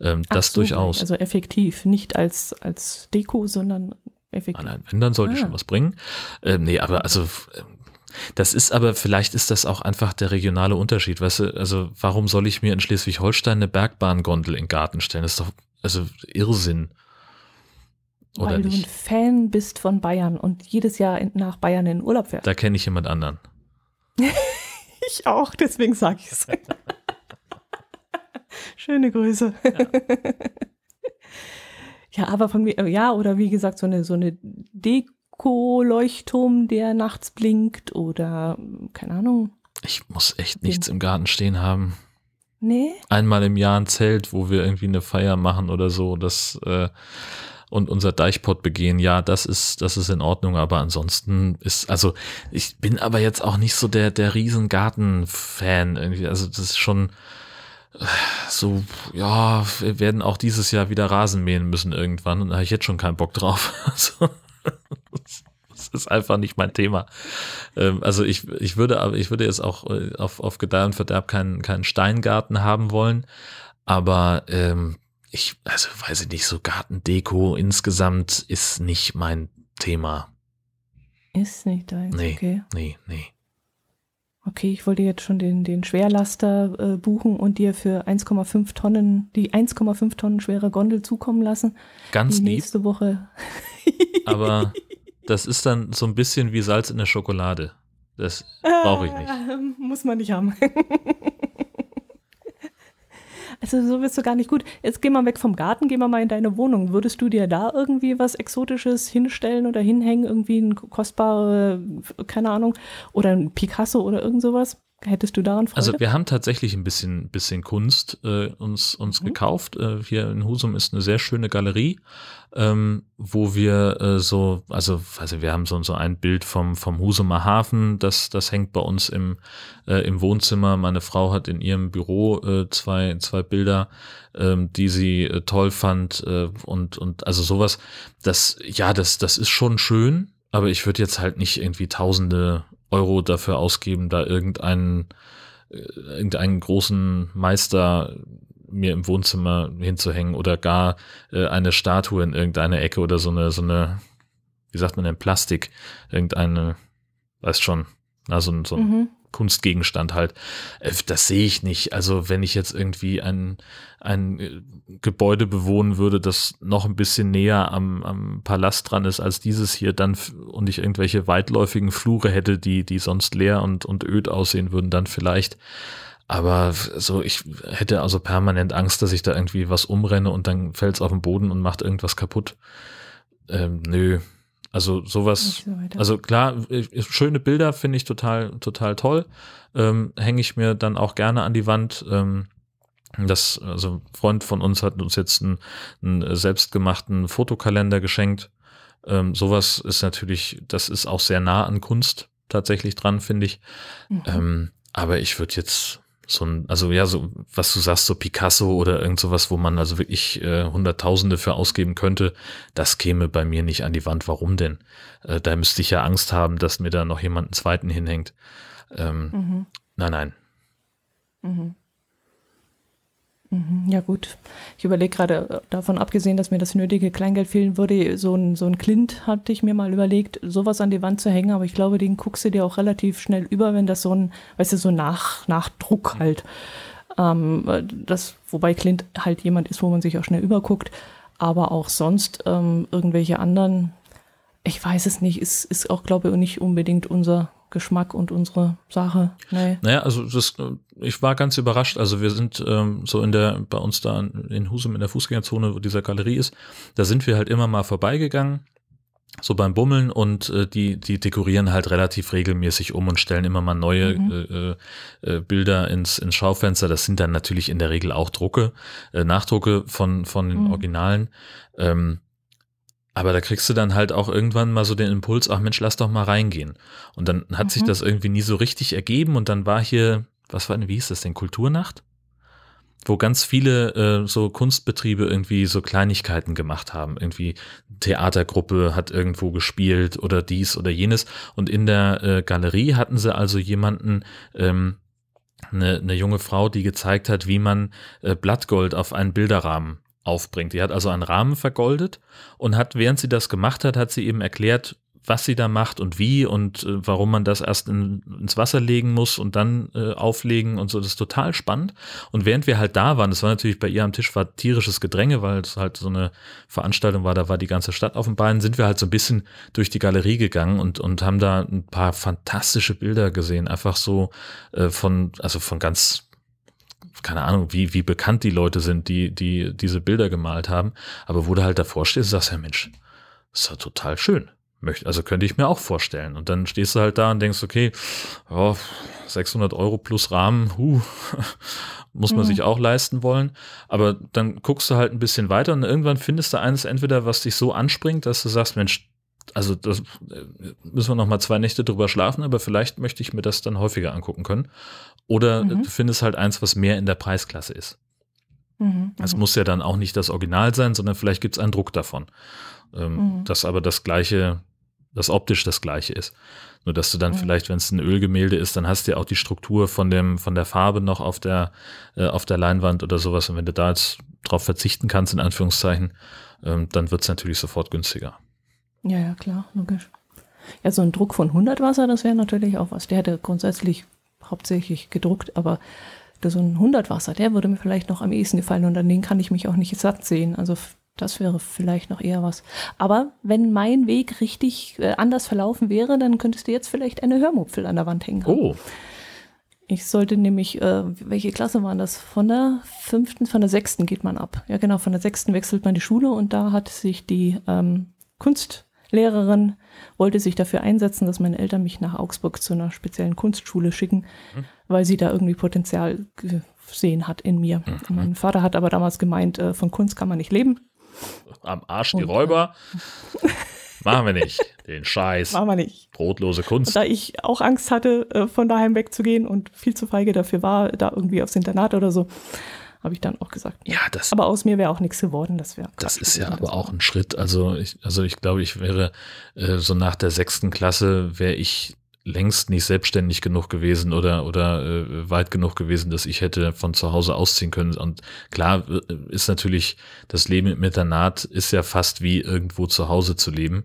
[SPEAKER 2] Ähm, das so, durchaus.
[SPEAKER 1] Also effektiv, nicht als, als Deko, sondern effektiv.
[SPEAKER 2] Nein, wenn, dann sollte ah. schon was bringen. Ähm, nee, aber also ähm, das ist aber, vielleicht ist das auch einfach der regionale Unterschied. Weißt du, also warum soll ich mir in Schleswig-Holstein eine Bergbahngondel in den Garten stellen? Das ist doch, also Irrsinn. Oder
[SPEAKER 1] Weil
[SPEAKER 2] nicht?
[SPEAKER 1] du ein Fan bist von Bayern und jedes Jahr nach Bayern in den Urlaub fährst.
[SPEAKER 2] Da kenne ich jemand anderen.
[SPEAKER 1] ich auch, deswegen sage ich es. Schöne Grüße. Ja. ja. aber von mir, ja, oder wie gesagt, so eine, so eine Deko-Leuchtturm, der nachts blinkt oder, keine Ahnung.
[SPEAKER 2] Ich muss echt nichts im Garten stehen haben.
[SPEAKER 1] Nee?
[SPEAKER 2] Einmal im Jahr ein Zelt, wo wir irgendwie eine Feier machen oder so. Das, äh, und unser Deichpot begehen, ja, das ist, das ist in Ordnung, aber ansonsten ist, also ich bin aber jetzt auch nicht so der, der Riesengarten-Fan irgendwie, also das ist schon so, ja, wir werden auch dieses Jahr wieder Rasen mähen müssen irgendwann und da habe ich jetzt schon keinen Bock drauf. Also, das ist einfach nicht mein Thema. Ähm, also ich, ich würde aber, ich würde jetzt auch äh, auf, auf Gedeih und Verderb keinen, keinen Steingarten haben wollen, aber ähm, ich, also weiß ich nicht, so Gartendeko insgesamt ist nicht mein Thema.
[SPEAKER 1] Ist nicht deins,
[SPEAKER 2] nee,
[SPEAKER 1] okay.
[SPEAKER 2] Nee, nee.
[SPEAKER 1] Okay, ich wollte jetzt schon den, den Schwerlaster äh, buchen und dir für 1,5 Tonnen, die 1,5 Tonnen schwere Gondel zukommen lassen.
[SPEAKER 2] Ganz
[SPEAKER 1] die
[SPEAKER 2] lieb.
[SPEAKER 1] nächste Woche.
[SPEAKER 2] Aber das ist dann so ein bisschen wie Salz in der Schokolade. Das brauche ich nicht.
[SPEAKER 1] Äh, muss man nicht haben. Also so wirst du gar nicht gut. Jetzt geh mal weg vom Garten, geh mal mal in deine Wohnung. Würdest du dir da irgendwie was Exotisches hinstellen oder hinhängen? Irgendwie ein kostbare, keine Ahnung, oder ein Picasso oder irgend sowas? Hättest du daran Freude?
[SPEAKER 2] Also wir haben tatsächlich ein bisschen, bisschen Kunst äh, uns, uns mhm. gekauft. Äh, hier in Husum ist eine sehr schöne Galerie, ähm, wo wir äh, so, also, also wir haben so, so ein Bild vom, vom Husumer Hafen, das, das hängt bei uns im, äh, im Wohnzimmer. Meine Frau hat in ihrem Büro äh, zwei, zwei Bilder, ähm, die sie äh, toll fand äh, und, und also sowas. Das, ja, das, das ist schon schön, aber ich würde jetzt halt nicht irgendwie tausende Euro dafür ausgeben, da irgendeinen, äh, irgendeinen großen Meister mir im Wohnzimmer hinzuhängen oder gar äh, eine Statue in irgendeiner Ecke oder so eine, so eine, wie sagt man denn, Plastik, irgendeine, weiß schon, also so ein mhm. Kunstgegenstand halt. Äh, das sehe ich nicht. Also wenn ich jetzt irgendwie ein, ein äh, Gebäude bewohnen würde, das noch ein bisschen näher am, am Palast dran ist als dieses hier, dann und ich irgendwelche weitläufigen Flure hätte, die, die sonst leer und, und öd aussehen würden, dann vielleicht. Aber so, ich hätte also permanent Angst, dass ich da irgendwie was umrenne und dann fällt es auf den Boden und macht irgendwas kaputt. Ähm, nö, also sowas, so also klar, schöne Bilder finde ich total, total toll. Ähm, Hänge ich mir dann auch gerne an die Wand. Ähm, das, also ein Freund von uns hat uns jetzt einen, einen selbstgemachten Fotokalender geschenkt. Ähm, sowas ist natürlich, das ist auch sehr nah an Kunst tatsächlich dran, finde ich. Mhm. Ähm, aber ich würde jetzt so ein, also ja, so, was du sagst, so Picasso oder irgend sowas, wo man also wirklich äh, Hunderttausende für ausgeben könnte, das käme bei mir nicht an die Wand. Warum denn? Äh, da müsste ich ja Angst haben, dass mir da noch jemand einen zweiten hinhängt. Ähm, mhm. Nein, nein.
[SPEAKER 1] Mhm. Mhm, ja gut, ich überlege gerade, äh, davon abgesehen, dass mir das nötige Kleingeld fehlen würde, so ein, so ein Clint hatte ich mir mal überlegt, sowas an die Wand zu hängen, aber ich glaube, den guckst du dir auch relativ schnell über, wenn das so ein, weißt du, so Nach, Nachdruck halt, ähm, das, wobei Clint halt jemand ist, wo man sich auch schnell überguckt, aber auch sonst ähm, irgendwelche anderen, ich weiß es nicht, ist, ist auch, glaube ich, nicht unbedingt unser Geschmack und unsere Sache. Nee.
[SPEAKER 2] Naja, also das, ich war ganz überrascht. Also wir sind ähm, so in der, bei uns da in Husum in der Fußgängerzone, wo dieser Galerie ist, da sind wir halt immer mal vorbeigegangen so beim Bummeln und äh, die die dekorieren halt relativ regelmäßig um und stellen immer mal neue mhm. äh, äh, Bilder ins ins Schaufenster. Das sind dann natürlich in der Regel auch Drucke, äh, Nachdrucke von von den mhm. Originalen. Ähm, aber da kriegst du dann halt auch irgendwann mal so den Impuls, ach Mensch, lass doch mal reingehen. Und dann hat mhm. sich das irgendwie nie so richtig ergeben und dann war hier, was war denn, wie hieß das denn, Kulturnacht? Wo ganz viele äh, so Kunstbetriebe irgendwie so Kleinigkeiten gemacht haben. Irgendwie Theatergruppe hat irgendwo gespielt oder dies oder jenes. Und in der äh, Galerie hatten sie also jemanden, ähm, eine, eine junge Frau, die gezeigt hat, wie man äh, Blattgold auf einen Bilderrahmen aufbringt. Die hat also einen Rahmen vergoldet und hat, während sie das gemacht hat, hat sie eben erklärt, was sie da macht und wie und äh, warum man das erst in, ins Wasser legen muss und dann äh, auflegen und so. Das ist total spannend. Und während wir halt da waren, das war natürlich bei ihr am Tisch war tierisches Gedränge, weil es halt so eine Veranstaltung war, da war die ganze Stadt auf den Beinen, sind wir halt so ein bisschen durch die Galerie gegangen und, und haben da ein paar fantastische Bilder gesehen. Einfach so äh, von, also von ganz keine Ahnung, wie, wie bekannt die Leute sind, die, die diese Bilder gemalt haben. Aber wo du halt davor stehst, sagst du ja, Mensch, ist ja total schön. Also könnte ich mir auch vorstellen. Und dann stehst du halt da und denkst, okay, oh, 600 Euro plus Rahmen, huh, muss man mhm. sich auch leisten wollen. Aber dann guckst du halt ein bisschen weiter und irgendwann findest du eines entweder, was dich so anspringt, dass du sagst, Mensch, also das äh, müssen wir noch mal zwei Nächte drüber schlafen, aber vielleicht möchte ich mir das dann häufiger angucken können. Oder mhm. du findest halt eins, was mehr in der Preisklasse ist. Mhm, es mhm. muss ja dann auch nicht das Original sein, sondern vielleicht gibt es einen Druck davon. Ähm, mhm. Das aber das gleiche, das optisch das gleiche ist. Nur dass du dann mhm. vielleicht, wenn es ein Ölgemälde ist, dann hast du ja auch die Struktur von dem, von der Farbe noch auf der, äh, auf der Leinwand oder sowas. Und wenn du da jetzt drauf verzichten kannst, in Anführungszeichen, ähm, dann wird es natürlich sofort günstiger.
[SPEAKER 1] Ja, ja, klar, logisch. Ja, so ein Druck von 100 Wasser, das wäre natürlich auch was. Der hätte grundsätzlich hauptsächlich gedruckt, aber so ein 100 Wasser, der würde mir vielleicht noch am ehesten gefallen und an den kann ich mich auch nicht satt sehen. Also Das wäre vielleicht noch eher was. Aber wenn mein Weg richtig äh, anders verlaufen wäre, dann könntest du jetzt vielleicht eine Hörmupfel an der Wand hängen. Haben.
[SPEAKER 2] Oh,
[SPEAKER 1] Ich sollte nämlich, äh, welche Klasse waren das? Von der fünften, von der sechsten geht man ab. Ja, genau, von der sechsten wechselt man die Schule und da hat sich die ähm, Kunstlehrerin, wollte sich dafür einsetzen, dass meine Eltern mich nach Augsburg zu einer speziellen Kunstschule schicken,
[SPEAKER 2] Mhm.
[SPEAKER 1] weil sie da irgendwie Potenzial gesehen hat in mir.
[SPEAKER 2] Mhm.
[SPEAKER 1] Und mein Vater hat aber damals gemeint, äh, von Kunst kann man nicht leben.
[SPEAKER 2] am Arsch die
[SPEAKER 1] Und,
[SPEAKER 2] Räuber. Machen wir nicht. Den Scheiß.
[SPEAKER 1] Machen wir nicht.
[SPEAKER 2] Brotlose Kunst.
[SPEAKER 1] Da ich auch Angst hatte, äh, von daheim wegzugehen und viel zu feige dafür war, da irgendwie aufs Internat oder so, habe ich dann auch gesagt. nee.
[SPEAKER 2] Ja, das,
[SPEAKER 1] Aber aus mir wäre auch nichts geworden. Das wäre.
[SPEAKER 2] das ist ja aber auch ein Schritt. Also ich, also ich glaube, ich wäre äh, so nach der sechsten Klasse wäre ich längst nicht selbstständig genug gewesen oder oder äh, weit genug gewesen, dass ich hätte von zu Hause ausziehen können. Und klar äh, ist natürlich das Leben im Internat ist ja fast wie irgendwo zu Hause zu leben.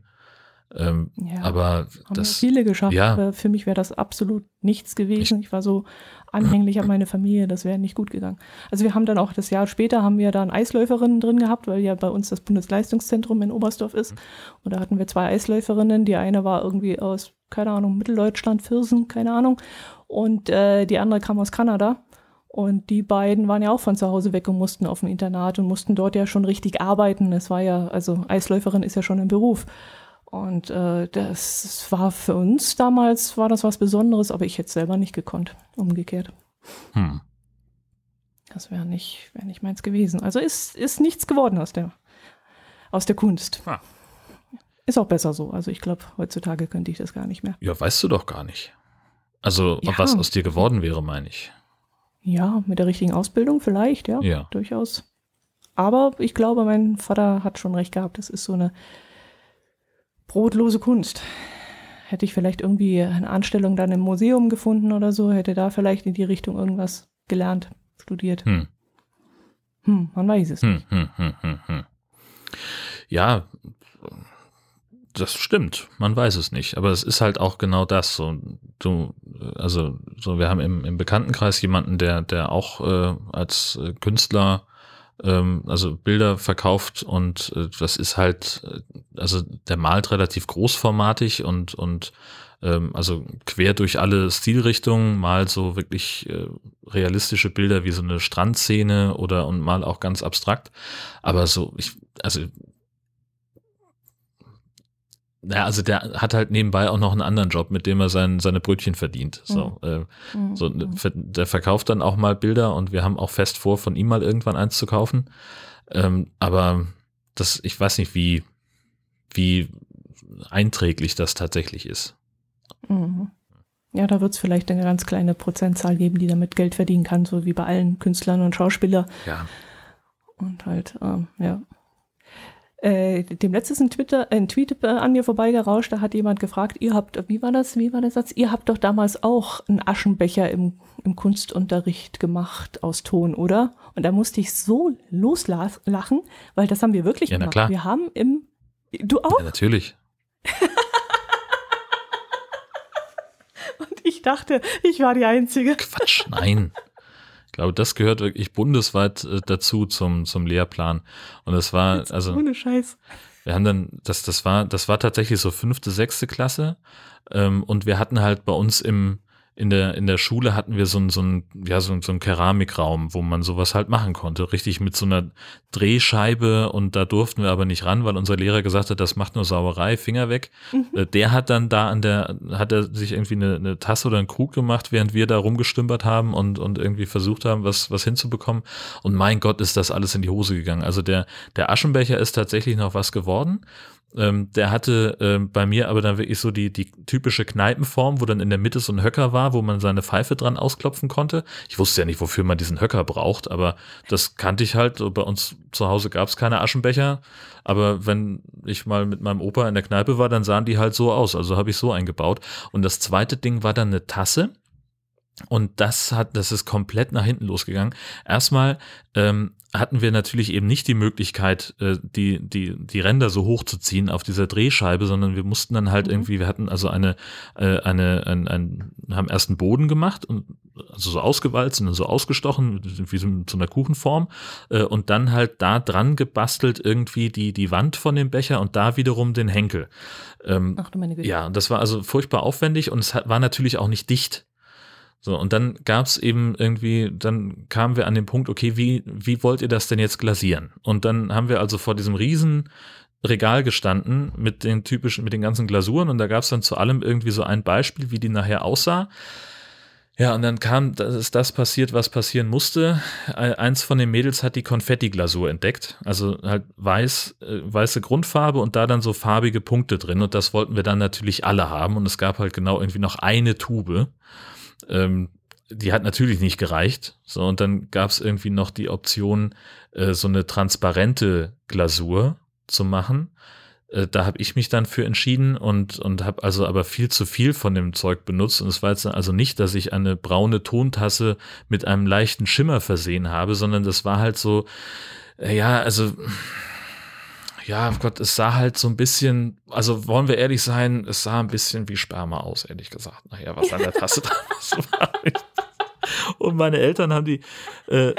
[SPEAKER 2] Ähm,
[SPEAKER 1] Ja,
[SPEAKER 2] aber
[SPEAKER 1] haben
[SPEAKER 2] das
[SPEAKER 1] viele geschafft.
[SPEAKER 2] ja.
[SPEAKER 1] Aber für mich wäre das absolut nichts gewesen. Ich war so anhänglich an meine Familie, das wäre nicht gut gegangen. Also wir haben dann auch das Jahr später haben wir dann Eisläuferinnen drin gehabt, weil ja bei uns das Bundesleistungszentrum in Oberstdorf ist. Und da hatten wir zwei Eisläuferinnen. Die eine war irgendwie aus, keine Ahnung, Mitteldeutschland, Viersen, keine Ahnung. Und äh, die andere kam aus Kanada. Und die beiden waren ja auch von zu Hause weg und mussten auf dem Internat und mussten dort ja schon richtig arbeiten. Es war ja, also Eisläuferin ist ja schon ein Beruf. Und äh, das war für uns damals, war das was Besonderes, aber ich hätte es selber nicht gekonnt, umgekehrt.
[SPEAKER 2] hm.
[SPEAKER 1] Das wäre nicht, wär nicht meins gewesen. Also ist, ist nichts geworden aus der, aus der Kunst.
[SPEAKER 2] Ah.
[SPEAKER 1] Ist auch besser so. Also ich glaube, heutzutage könnte ich das gar nicht mehr.
[SPEAKER 2] ja, weißt du doch gar nicht. Also
[SPEAKER 1] Ja.
[SPEAKER 2] was aus dir geworden wäre, meine ich.
[SPEAKER 1] Ja, mit der richtigen Ausbildung vielleicht, ja,
[SPEAKER 2] Ja.
[SPEAKER 1] durchaus. Aber ich glaube, mein Vater hat schon recht gehabt. Das ist so eine brotlose Kunst. Hätte ich vielleicht irgendwie eine Anstellung dann im Museum gefunden oder so, hätte da vielleicht in die Richtung irgendwas gelernt, studiert.
[SPEAKER 2] Hm.
[SPEAKER 1] Hm, man weiß es.
[SPEAKER 2] Hm, hm, hm, hm, hm. Ja, das stimmt. Man weiß es nicht. Aber es ist halt auch genau das. So, du, also, so, wir haben im, im Bekanntenkreis jemanden, der, der auch äh, als äh, Künstler ähm, also Bilder verkauft und äh, das ist halt, äh, also der malt relativ großformatig und, und ähm, also quer durch alle Stilrichtungen, mal so wirklich äh, realistische Bilder wie so eine Strandszene oder und mal auch ganz abstrakt. Aber so, ich, also ja, also der hat halt nebenbei auch noch einen anderen Job, mit dem er sein, seine Brötchen verdient. So, äh,
[SPEAKER 1] Mhm.
[SPEAKER 2] so, ver- der verkauft dann auch mal Bilder und wir haben auch fest vor, von ihm mal irgendwann eins zu kaufen. Ähm, aber das, ich weiß nicht, wie, wie einträglich das tatsächlich ist.
[SPEAKER 1] Mhm. Ja, da wird es vielleicht eine ganz kleine Prozentzahl geben, die damit Geld verdienen kann, so wie bei allen Künstlern und Schauspielern.
[SPEAKER 2] Ja.
[SPEAKER 1] Und halt, ähm, ja. Äh, dem letztes ein, Twitter, ein Tweet äh, an mir vorbeigerauscht, da hat jemand gefragt, ihr habt, wie war das, wie war der Satz? Ihr habt doch damals auch einen Aschenbecher im, im Kunstunterricht gemacht aus Ton, oder? Und da musste ich so loslachen, weil das haben wir wirklich
[SPEAKER 2] Ja, na
[SPEAKER 1] gemacht.
[SPEAKER 2] klar.
[SPEAKER 1] Wir haben im, du auch?
[SPEAKER 2] ja, natürlich.
[SPEAKER 1] Und ich dachte, ich war die Einzige.
[SPEAKER 2] Quatsch, nein. Glaube, das gehört wirklich bundesweit äh, dazu zum, zum Lehrplan. Und es war, also.
[SPEAKER 1] Ohne Scheiß.
[SPEAKER 2] Wir haben dann, das, das war, das war tatsächlich so fünfte, sechste Klasse. Ähm, und wir hatten halt bei uns im, in der, in der Schule hatten wir so ein, so ein, ja, so, ein- so ein Keramikraum, wo man sowas halt machen konnte. Richtig mit so einer Drehscheibe und da durften wir aber nicht ran, weil unser Lehrer gesagt hat, das macht nur Sauerei, Finger weg. Äh, Der hat dann da an der, hat er sich irgendwie eine, eine Tasse oder einen Krug gemacht, während wir da rumgestümpert haben und, und irgendwie versucht haben, was, was hinzubekommen. Und mein Gott, ist das alles in die Hose gegangen. Also der, der Aschenbecher ist tatsächlich noch was geworden. Ähm, der hatte ähm, bei mir aber dann wirklich so die, die typische Kneipenform, wo dann in der Mitte so ein Höcker war, wo man seine Pfeife dran ausklopfen konnte. Ich wusste ja nicht, wofür man diesen Höcker braucht, aber das kannte ich halt. Bei uns zu Hause gab es keine Aschenbecher, aber wenn ich mal mit meinem Opa in der Kneipe war, dann sahen die halt so aus. Also habe ich so eingebaut. Und das zweite Ding war dann eine Tasse. Und das hat, das ist komplett nach hinten losgegangen. Erstmal ähm, hatten wir natürlich eben nicht die Möglichkeit, äh, die, die, die Ränder so hoch zu ziehen auf dieser Drehscheibe, sondern wir mussten dann halt mhm. irgendwie, wir hatten also eine, äh, eine, ein, ein, haben erst einen Boden gemacht und also so ausgewalzt und so ausgestochen, wie so zu einer Kuchenform, äh, und dann halt da dran gebastelt irgendwie die, die Wand von dem Becher und da wiederum den Henkel. Ähm, Ach du meine Güte. Ja, das war also furchtbar aufwendig und es war natürlich auch nicht dicht. So, und dann gab es eben irgendwie, dann kamen wir an den Punkt, okay, wie, wie wollt ihr das denn jetzt glasieren? Und dann haben wir also vor diesem riesen Regal gestanden mit den typischen, mit den ganzen Glasuren und da gab es dann zu allem irgendwie so ein Beispiel, wie die nachher aussah. Ja, und dann kam, das ist das passiert, was passieren musste. Eins von den Mädels hat die Konfetti-Glasur entdeckt. Also halt weiß, äh, weiße Grundfarbe und da dann so farbige Punkte drin. Und das wollten wir dann natürlich alle haben. Und es gab halt genau irgendwie noch eine Tube. Ähm, die hat natürlich nicht gereicht. So, und dann gab es irgendwie noch die Option, äh, so eine transparente Glasur zu machen. Äh, da habe ich mich dann für entschieden und, und habe also aber viel zu viel von dem Zeug benutzt. Und es war jetzt also nicht, dass ich eine braune Tontasse mit einem leichten Schimmer versehen habe, sondern das war halt so, äh, ja, also ja, Gott, es sah halt so ein bisschen, also wollen wir ehrlich sein, es sah ein bisschen wie Sperma aus, ehrlich gesagt. Nachher, was an der Tasse damals war. Und meine Eltern haben die, äh,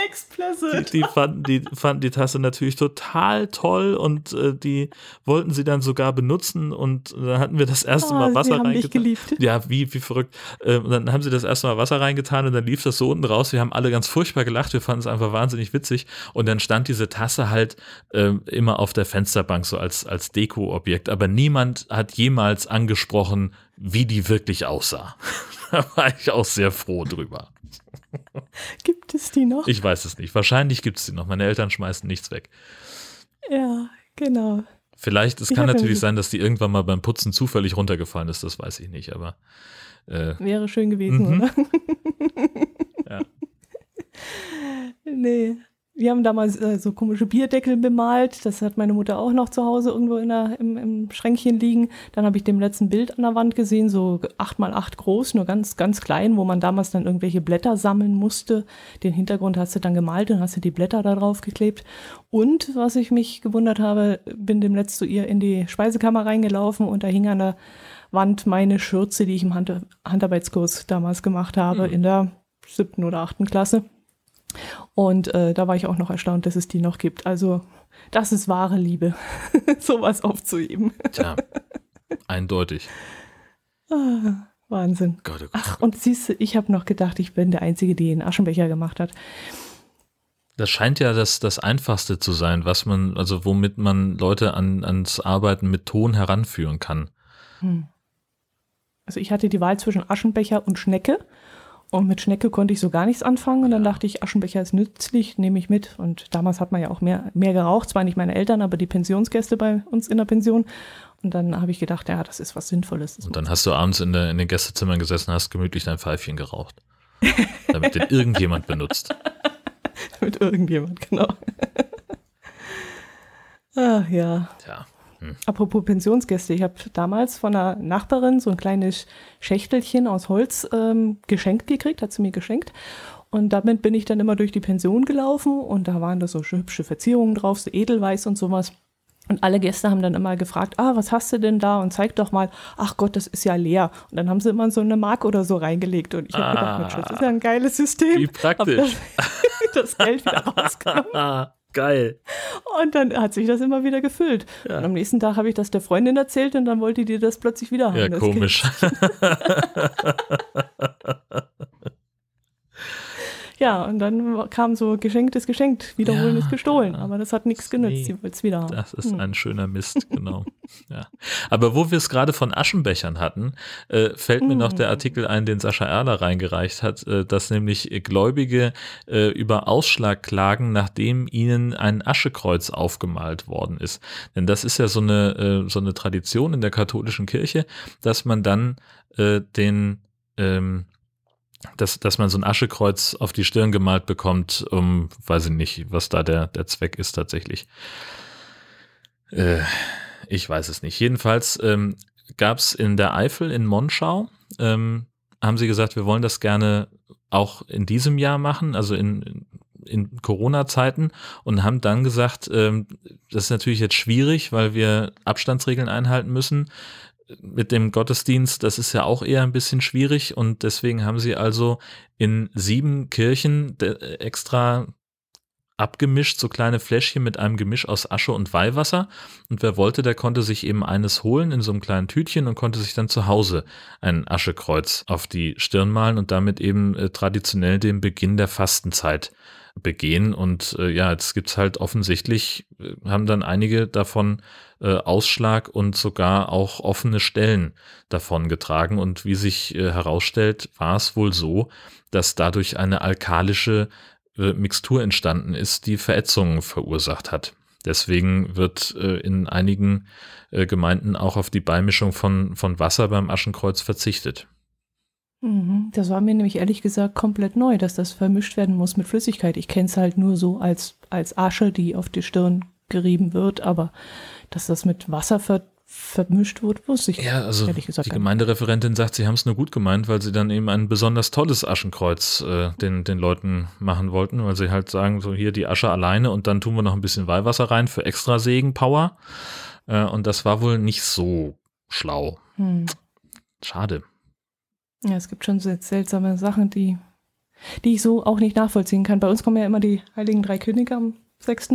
[SPEAKER 2] die, die, fanden, die fanden die Tasse natürlich total toll und äh, die wollten sie dann sogar benutzen und dann hatten wir das erste oh, Mal Wasser reingetan. Ja, wie, wie verrückt. Äh, und dann haben sie das erste Mal Wasser reingetan und dann lief das so unten raus. Wir haben alle ganz furchtbar gelacht, wir fanden es einfach wahnsinnig witzig und dann stand diese Tasse halt äh, immer auf der Fensterbank so als, als Deko-Objekt, aber niemand hat jemals angesprochen, wie die wirklich aussah. da war ich auch sehr froh drüber.
[SPEAKER 1] Gibt es die noch?
[SPEAKER 2] Ich weiß es nicht. Wahrscheinlich gibt es die noch. Meine Eltern schmeißen nichts weg.
[SPEAKER 1] Ja, genau.
[SPEAKER 2] Vielleicht, es kann natürlich sein, dass die irgendwann mal beim Putzen zufällig runtergefallen ist, das weiß ich nicht, aber.
[SPEAKER 1] Äh, Wäre schön gewesen, mhm. oder? ja. Nee, wir haben damals äh, so komische Bierdeckel bemalt. Das hat meine Mutter auch noch zu Hause irgendwo in der, im, im Schränkchen liegen. Dann habe ich dem letzten Bild an der Wand gesehen, so acht mal acht groß, nur ganz, ganz klein, wo man damals dann irgendwelche Blätter sammeln musste. Den Hintergrund hast du dann gemalt und hast du die Blätter da drauf geklebt. Und was ich mich gewundert habe, bin dem letzt zu ihr in die Speisekammer reingelaufen und da hing an der Wand meine Schürze, die ich im Hand Handarbeitskurs damals gemacht habe, mhm. in der siebten oder achten Klasse. Und äh, da war ich auch noch erstaunt, dass es die noch gibt. Also, das ist wahre Liebe, sowas aufzuheben.
[SPEAKER 2] Tja, eindeutig.
[SPEAKER 1] Ah, Wahnsinn. Gott, oh Gott, Ach, und siehst du, ich habe noch gedacht, ich bin der Einzige, die einen Aschenbecher gemacht hat.
[SPEAKER 2] Das scheint ja das, das Einfachste zu sein, was man, also womit man Leute an, ans Arbeiten mit Ton heranführen kann. Hm.
[SPEAKER 1] Also ich hatte die Wahl zwischen Aschenbecher und Schnecke und mit Schnecke konnte ich so gar nichts anfangen. Und dann dachte ich, Aschenbecher ist nützlich, nehme ich mit. Und damals hat man ja auch mehr, mehr geraucht. Zwar nicht meine Eltern, aber die Pensionsgäste bei uns in der Pension. Und dann habe ich gedacht, ja, das ist was Sinnvolles.
[SPEAKER 2] und dann hast du abends in, der, in den Gästezimmern gesessen, hast gemütlich dein Pfeifchen geraucht. damit den irgendjemand benutzt.
[SPEAKER 1] damit irgendjemand, genau. Ach ja.
[SPEAKER 2] Tja.
[SPEAKER 1] Hm. Apropos Pensionsgäste, ich habe damals von einer Nachbarin so ein kleines Schächtelchen aus Holz ähm, geschenkt gekriegt, hat sie mir geschenkt. Und damit bin ich dann immer durch die Pension gelaufen und da waren da so hübsche Verzierungen drauf, so Edelweiß und sowas. Und alle Gäste haben dann immer gefragt, ah, was hast du denn da? Und zeig doch mal, ach Gott, das ist ja leer. Und dann haben sie immer so eine Mark oder so reingelegt. Und ich habe ah, gedacht, Mensch, das ist ja ein geiles System.
[SPEAKER 2] Wie praktisch.
[SPEAKER 1] das, Geld wieder rausgenommen.
[SPEAKER 2] Geil.
[SPEAKER 1] Und dann hat sich das immer wieder gefüllt. Ja. Und am nächsten Tag habe ich das der Freundin erzählt und dann wollte die das plötzlich wieder haben.
[SPEAKER 2] Ja, komisch.
[SPEAKER 1] Ja, und dann kam so geschenktes geschenkt, wiederholen ja, ist gestohlen. Aber das hat nichts genützt. Sie will es wieder haben.
[SPEAKER 2] Das ist hm. ein schöner Mist, genau. ja. Aber wo wir es gerade von Aschenbechern hatten, äh, fällt mir noch der hm. Artikel ein, den Sascha Erler reingereicht hat, äh, dass nämlich Gläubige äh, über Ausschlag klagen, nachdem ihnen ein Aschekreuz aufgemalt worden ist. Denn das ist ja so eine, äh, so eine Tradition in der katholischen Kirche, dass man dann äh, den ähm, dass, dass man so ein Aschekreuz auf die Stirn gemalt bekommt, um, weiß ich nicht, was da der, der Zweck ist tatsächlich. Äh, ich weiß es nicht. Jedenfalls ähm, gab es in der Eifel in Monschau ähm, haben sie gesagt, wir wollen das gerne auch in diesem Jahr machen, also in, in Corona-Zeiten und haben dann gesagt, ähm, das ist natürlich jetzt schwierig, weil wir Abstandsregeln einhalten müssen. Mit dem Gottesdienst, das ist ja auch eher ein bisschen schwierig und deswegen haben sie also in sieben Kirchen extra abgemischt, so kleine Fläschchen mit einem Gemisch aus Asche und Weihwasser. Und wer wollte, der konnte sich eben eines holen in so einem kleinen Tütchen und konnte sich dann zu Hause ein Aschekreuz auf die Stirn malen und damit eben äh, traditionell den Beginn der Fastenzeit begehen. Und äh, ja, jetzt gibt's halt offensichtlich, äh, haben dann einige davon äh, Ausschlag und sogar auch offene Stellen davon getragen. Und wie sich äh, herausstellt, war es wohl so, dass dadurch eine alkalische äh, Mixtur entstanden ist, die Verätzungen verursacht hat. Deswegen wird äh, in einigen äh, Gemeinden auch auf die Beimischung von, von Wasser beim Aschenkreuz verzichtet.
[SPEAKER 1] Mhm. Das war mir nämlich ehrlich gesagt komplett neu, dass das vermischt werden muss mit Flüssigkeit. Ich kenne es halt nur so als, als Asche, die auf die Stirn gerieben wird, aber dass das mit Wasser ver vermischt wird, wusste ich
[SPEAKER 2] ja, also ehrlich gesagt. Die Gemeindereferentin sagt, sie haben es nur gut gemeint, weil sie dann eben ein besonders tolles Aschenkreuz äh, den, den Leuten machen wollten, weil sie halt sagen, so hier die Asche alleine und dann tun wir noch ein bisschen Weihwasser rein für extra Segenpower. Äh, und das war wohl nicht so schlau. Hm. Schade.
[SPEAKER 1] Ja, es gibt schon seltsame Sachen, die, die ich so auch nicht nachvollziehen kann. Bei uns kommen ja immer die Heiligen Drei Könige am 6.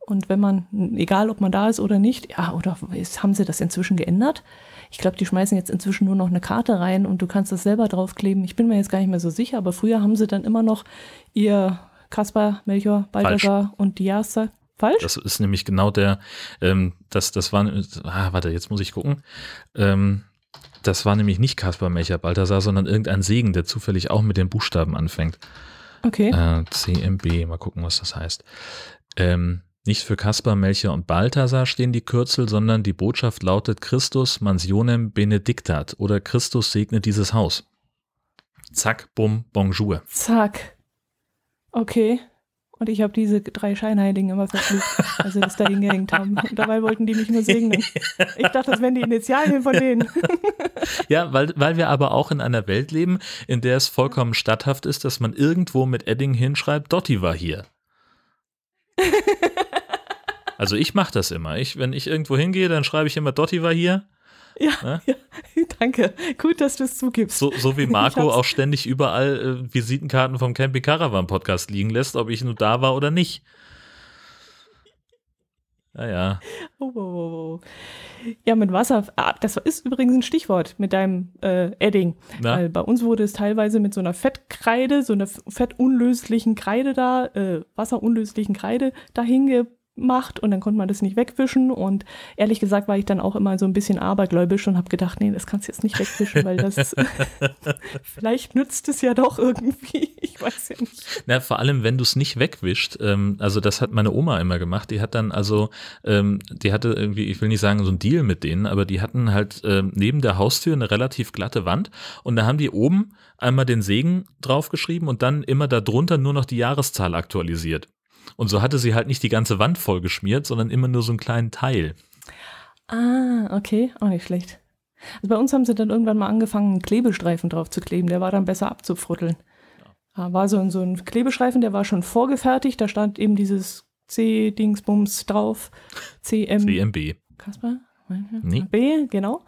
[SPEAKER 1] Und wenn man, egal ob man da ist oder nicht, ja, oder ist, haben sie das inzwischen geändert? Ich glaube, die schmeißen jetzt inzwischen nur noch eine Karte rein und du kannst das selber draufkleben. Ich bin mir jetzt gar nicht mehr so sicher, aber früher haben sie dann immer noch ihr Kaspar, Melchior, Balthasar und Diaster. Falsch?
[SPEAKER 2] Das ist nämlich genau der, ähm, das, das war, ah, warte, jetzt muss ich gucken. Ähm, das war nämlich nicht Kaspar, Melchior, Balthasar, sondern irgendein Segen, der zufällig auch mit den Buchstaben anfängt.
[SPEAKER 1] Okay.
[SPEAKER 2] Äh, CMB, mal gucken, was das heißt. Ähm, nicht für Kaspar, Melchior und Balthasar stehen die Kürzel, sondern die Botschaft lautet Christus mansionem benedictat oder Christus segne dieses Haus. Zack, bumm, bonjour.
[SPEAKER 1] Zack. Okay. Und ich habe diese drei Scheinheiligen immer verflucht, als sie das da hingehängt haben. Und dabei wollten die mich nur segnen. Ich dachte, das wären die Initialien von denen.
[SPEAKER 2] ja, weil, weil wir aber auch in einer Welt leben, in der es vollkommen statthaft ist, dass man irgendwo mit Edding hinschreibt, Dotti war hier. Also ich mache das immer. Ich, wenn ich irgendwo hingehe, dann schreibe ich immer, Dotti war hier.
[SPEAKER 1] Ja, ne? ja, danke. Gut, dass du es zugibst.
[SPEAKER 2] So, so wie Marco auch ständig überall äh, Visitenkarten vom Camping Caravan Podcast liegen lässt, ob ich nur da war oder nicht. Naja.
[SPEAKER 1] Oh, oh, oh, oh. Ja, mit Wasser. Ah, das ist übrigens ein Stichwort mit deinem äh, Edding. Weil bei uns wurde es teilweise mit so einer Fettkreide, so einer fettunlöslichen Kreide da, äh, wasserunlöslichen Kreide dahin macht und dann konnte man das nicht wegwischen und ehrlich gesagt war ich dann auch immer so ein bisschen abergläubisch und habe gedacht, nee, das kannst du jetzt nicht wegwischen, weil das vielleicht nützt es ja doch irgendwie, ich weiß ja nicht.
[SPEAKER 2] Na, vor allem, wenn du es nicht wegwischt, ähm, also das hat meine Oma immer gemacht, die hat dann also, ähm, die hatte irgendwie, ich will nicht sagen so ein Deal mit denen, aber die hatten halt äh, neben der Haustür eine relativ glatte Wand und da haben die oben einmal den Segen draufgeschrieben und dann immer darunter nur noch die Jahreszahl aktualisiert. Und so hatte sie halt nicht die ganze Wand voll geschmiert, sondern immer nur so einen kleinen Teil.
[SPEAKER 1] Ah, okay, auch nicht schlecht. Also bei uns haben sie dann irgendwann mal angefangen, einen Klebestreifen drauf zu kleben. Der war dann besser abzufrutteln. Da war so ein, so ein Klebestreifen, der war schon vorgefertigt. Da stand eben dieses C-Dingsbums drauf. CM
[SPEAKER 2] CMB.
[SPEAKER 1] Kasper? Nee. B, genau.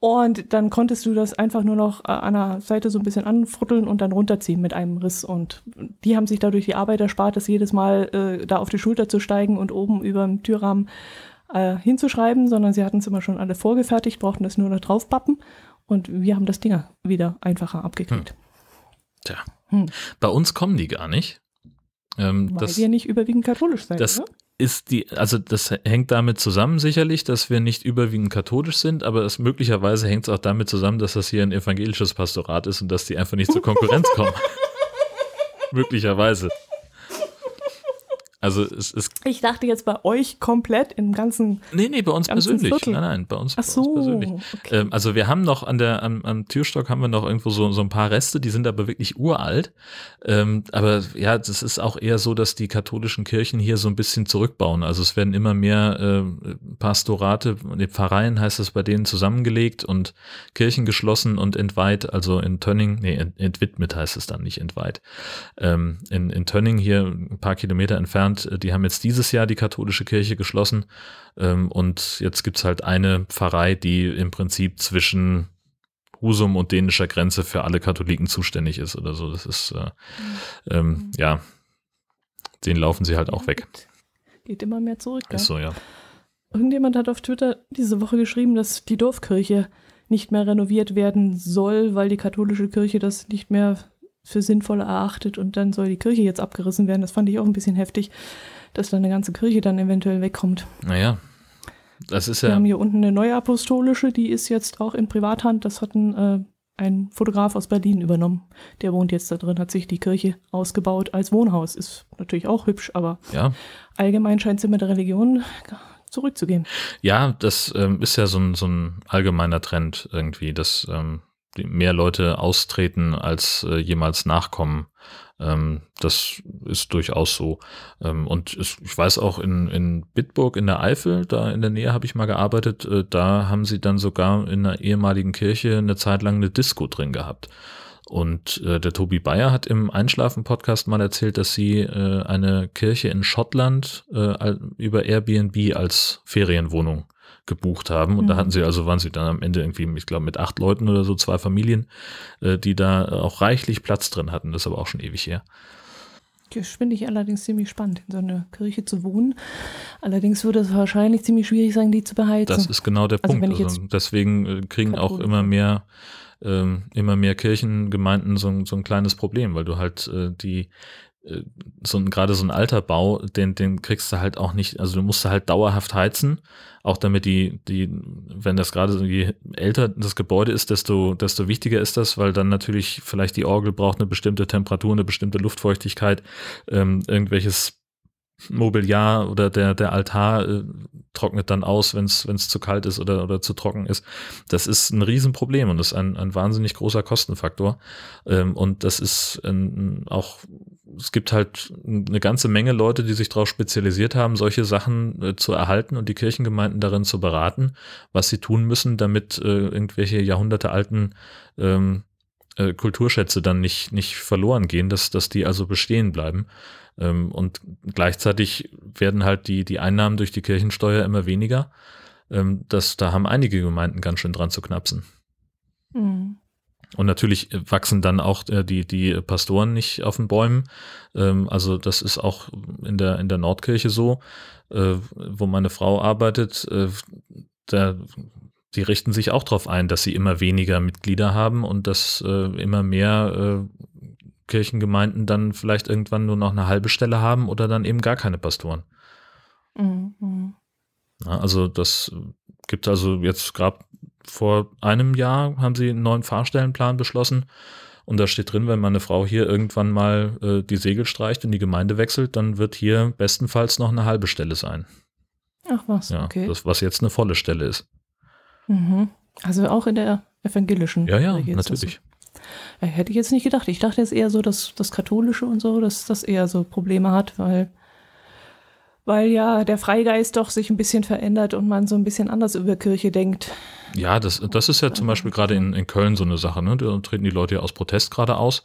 [SPEAKER 1] Und dann konntest du das einfach nur noch äh, an der Seite so ein bisschen anfrutteln und dann runterziehen mit einem Riss. Und die haben sich dadurch die Arbeit erspart, das jedes Mal äh, da auf die Schulter zu steigen und oben über dem Türrahmen äh, hinzuschreiben, sondern sie hatten es immer schon alle vorgefertigt, brauchten das nur noch draufpappen. Und wir haben das Ding wieder einfacher abgekriegt. Hm.
[SPEAKER 2] Tja. Hm. Bei uns kommen die gar nicht.
[SPEAKER 1] Ähm, Weil das, wir nicht überwiegend katholisch sein,
[SPEAKER 2] das,
[SPEAKER 1] oder?
[SPEAKER 2] Ist die, also das hängt damit zusammen sicherlich, dass wir nicht überwiegend katholisch sind, aber es möglicherweise hängt es auch damit zusammen, dass das hier ein evangelisches Pastorat ist und dass die einfach nicht zur Konkurrenz kommen. möglicherweise. Also es ist.
[SPEAKER 1] Ich dachte jetzt bei euch komplett im ganzen.
[SPEAKER 2] Nee, nee, bei uns persönlich.
[SPEAKER 1] Viertel.
[SPEAKER 2] Nein, nein, bei uns,
[SPEAKER 1] Ach so,
[SPEAKER 2] bei uns persönlich.
[SPEAKER 1] okay.
[SPEAKER 2] Ähm, also wir haben noch an der, am, am Türstock haben wir noch irgendwo so, so ein paar Reste, die sind aber wirklich uralt. Ähm, aber ja, das ist auch eher so, dass die katholischen Kirchen hier so ein bisschen zurückbauen. Also es werden immer mehr äh, Pastorate, die Pfarreien heißt es bei denen zusammengelegt und Kirchen geschlossen und entweiht, also in Tönning, nee, ent, entwidmet heißt es dann, nicht entweiht. Ähm, in, in Tönning hier ein paar Kilometer entfernt, äh, die haben jetzt dieses Jahr die katholische Kirche geschlossen ähm, und jetzt gibt's halt eine Pfarrei, die im Prinzip zwischen Husum und dänischer Grenze für alle Katholiken zuständig ist oder so. Das ist, äh, ähm, ja, den laufen sie halt auch weg.
[SPEAKER 1] Geht, immer mehr zurück.
[SPEAKER 2] Ist
[SPEAKER 1] Ja?
[SPEAKER 2] so, ja.
[SPEAKER 1] Irgendjemand hat auf Twitter diese Woche geschrieben, dass die Dorfkirche nicht mehr renoviert werden soll, weil die katholische Kirche das nicht mehr für sinnvoll erachtet und dann soll die Kirche jetzt abgerissen werden. Das fand ich auch ein bisschen heftig, dass dann eine ganze Kirche dann eventuell wegkommt.
[SPEAKER 2] Naja, das ist
[SPEAKER 1] Wir
[SPEAKER 2] ja,
[SPEAKER 1] haben hier unten eine neue apostolische, die ist jetzt auch in Privathand. Das hat ein, äh, ein Fotograf aus Berlin übernommen. Der wohnt jetzt da drin, hat sich die Kirche ausgebaut als Wohnhaus. Ist natürlich auch hübsch, aber
[SPEAKER 2] ja,
[SPEAKER 1] allgemein scheint sie mit der Religion zurückzugehen.
[SPEAKER 2] ja, das ähm, ist ja so ein, so ein allgemeiner Trend irgendwie, dass ähm, mehr Leute austreten als äh, jemals nachkommen. Ähm, das ist durchaus so. Ähm, und es, ich weiß auch in, in Bitburg in der Eifel, da in der Nähe habe ich mal gearbeitet, äh, da haben sie dann sogar in einer ehemaligen Kirche eine Zeit lang eine Disco drin gehabt. Und äh, der Tobi Bayer hat im Einschlafen-Podcast mal erzählt, dass sie äh, eine Kirche in Schottland äh, über Airbnb als Ferienwohnung gebucht haben. Und da
[SPEAKER 1] Mhm.
[SPEAKER 2] hatten sie, also waren sie dann am Ende irgendwie, ich glaube, mit acht Leuten oder so, zwei Familien, äh, die da auch reichlich Platz drin hatten. Das ist aber auch schon ewig her.
[SPEAKER 1] Das finde ich allerdings ziemlich spannend, in so einer Kirche zu wohnen. Allerdings würde es wahrscheinlich ziemlich schwierig sein, die zu beheizen.
[SPEAKER 2] Das ist genau der
[SPEAKER 1] Also
[SPEAKER 2] Punkt. Also deswegen äh, kriegen auch immer mehr, ähm, immer mehr Kirchengemeinden so, ein- so ein kleines Problem, weil du halt äh, die so ein, gerade so ein alter Bau, den, den kriegst du halt auch nicht, also du musst halt dauerhaft heizen, auch damit die, die, wenn das gerade so, je älter das Gebäude ist, desto, desto wichtiger ist das, weil dann natürlich vielleicht die Orgel braucht eine bestimmte Temperatur, eine bestimmte Luftfeuchtigkeit, ähm, irgendwelches Mobiliar oder der, der Altar äh, trocknet dann aus, wenn es zu kalt ist oder, oder zu trocken ist. Das ist ein Riesenproblem und das ist ein, ein wahnsinnig großer Kostenfaktor. Ähm, und das ist ein, auch, es gibt halt eine ganze Menge Leute, die sich darauf spezialisiert haben, solche Sachen äh, zu erhalten und die Kirchengemeinden darin zu beraten, was sie tun müssen, damit äh, irgendwelche jahrhundertealten ähm, äh, Kulturschätze dann nicht, nicht verloren gehen, dass, dass die also bestehen bleiben. Ähm, und gleichzeitig werden halt die, die Einnahmen durch die Kirchensteuer immer weniger. Ähm, das, da haben einige Gemeinden ganz schön dran zu knapsen.
[SPEAKER 1] Mhm.
[SPEAKER 2] Und natürlich wachsen dann auch äh, die, die Pastoren nicht auf den Bäumen. Ähm, also das ist auch in der, in der Nordkirche so, äh, wo meine Frau arbeitet. Äh, da, die richten sich auch darauf ein, dass sie immer weniger Mitglieder haben und dass äh, immer mehr äh, Kirchengemeinden dann vielleicht irgendwann nur noch eine halbe Stelle haben oder dann eben gar keine Pastoren.
[SPEAKER 1] Mhm.
[SPEAKER 2] Also das gibt also jetzt gerade vor einem Jahr haben sie einen neuen Fahrstellenplan beschlossen und da steht drin, wenn meine Frau hier irgendwann mal äh, die Segel streicht und die Gemeinde wechselt, dann wird hier bestenfalls noch eine halbe Stelle sein.
[SPEAKER 1] Ach was,
[SPEAKER 2] Ja,
[SPEAKER 1] okay.
[SPEAKER 2] das was jetzt eine volle Stelle ist.
[SPEAKER 1] Mhm. Also auch in der evangelischen.
[SPEAKER 2] Ja, ja, natürlich.
[SPEAKER 1] So. Ja, hätte ich jetzt nicht gedacht. Ich dachte jetzt eher so, dass das Katholische und so, dass das eher so Probleme hat, weil, weil ja der Freigeist doch sich ein bisschen verändert und man so ein bisschen anders über Kirche denkt.
[SPEAKER 2] Ja, das, das ist ja zum Beispiel gerade in, in Köln so eine Sache. Ne? Da treten die Leute ja aus Protest gerade aus,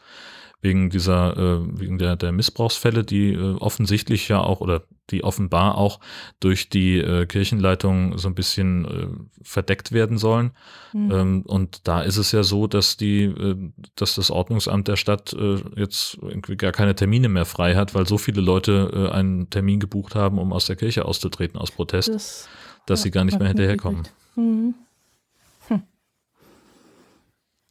[SPEAKER 2] wegen dieser, äh, wegen der, der Missbrauchsfälle, die äh, offensichtlich ja auch oder die offenbar auch durch die äh, Kirchenleitung so ein bisschen äh, verdeckt werden sollen.
[SPEAKER 1] Mhm.
[SPEAKER 2] Ähm, und da ist es ja so, dass die, äh, dass das Ordnungsamt der Stadt äh, jetzt irgendwie gar keine Termine mehr frei hat, weil so viele Leute einen Termin gebucht haben, um aus der Kirche auszutreten aus Protest,
[SPEAKER 1] das,
[SPEAKER 2] dass
[SPEAKER 1] ja,
[SPEAKER 2] sie gar nicht mehr hinterherkommen.
[SPEAKER 1] Mhm.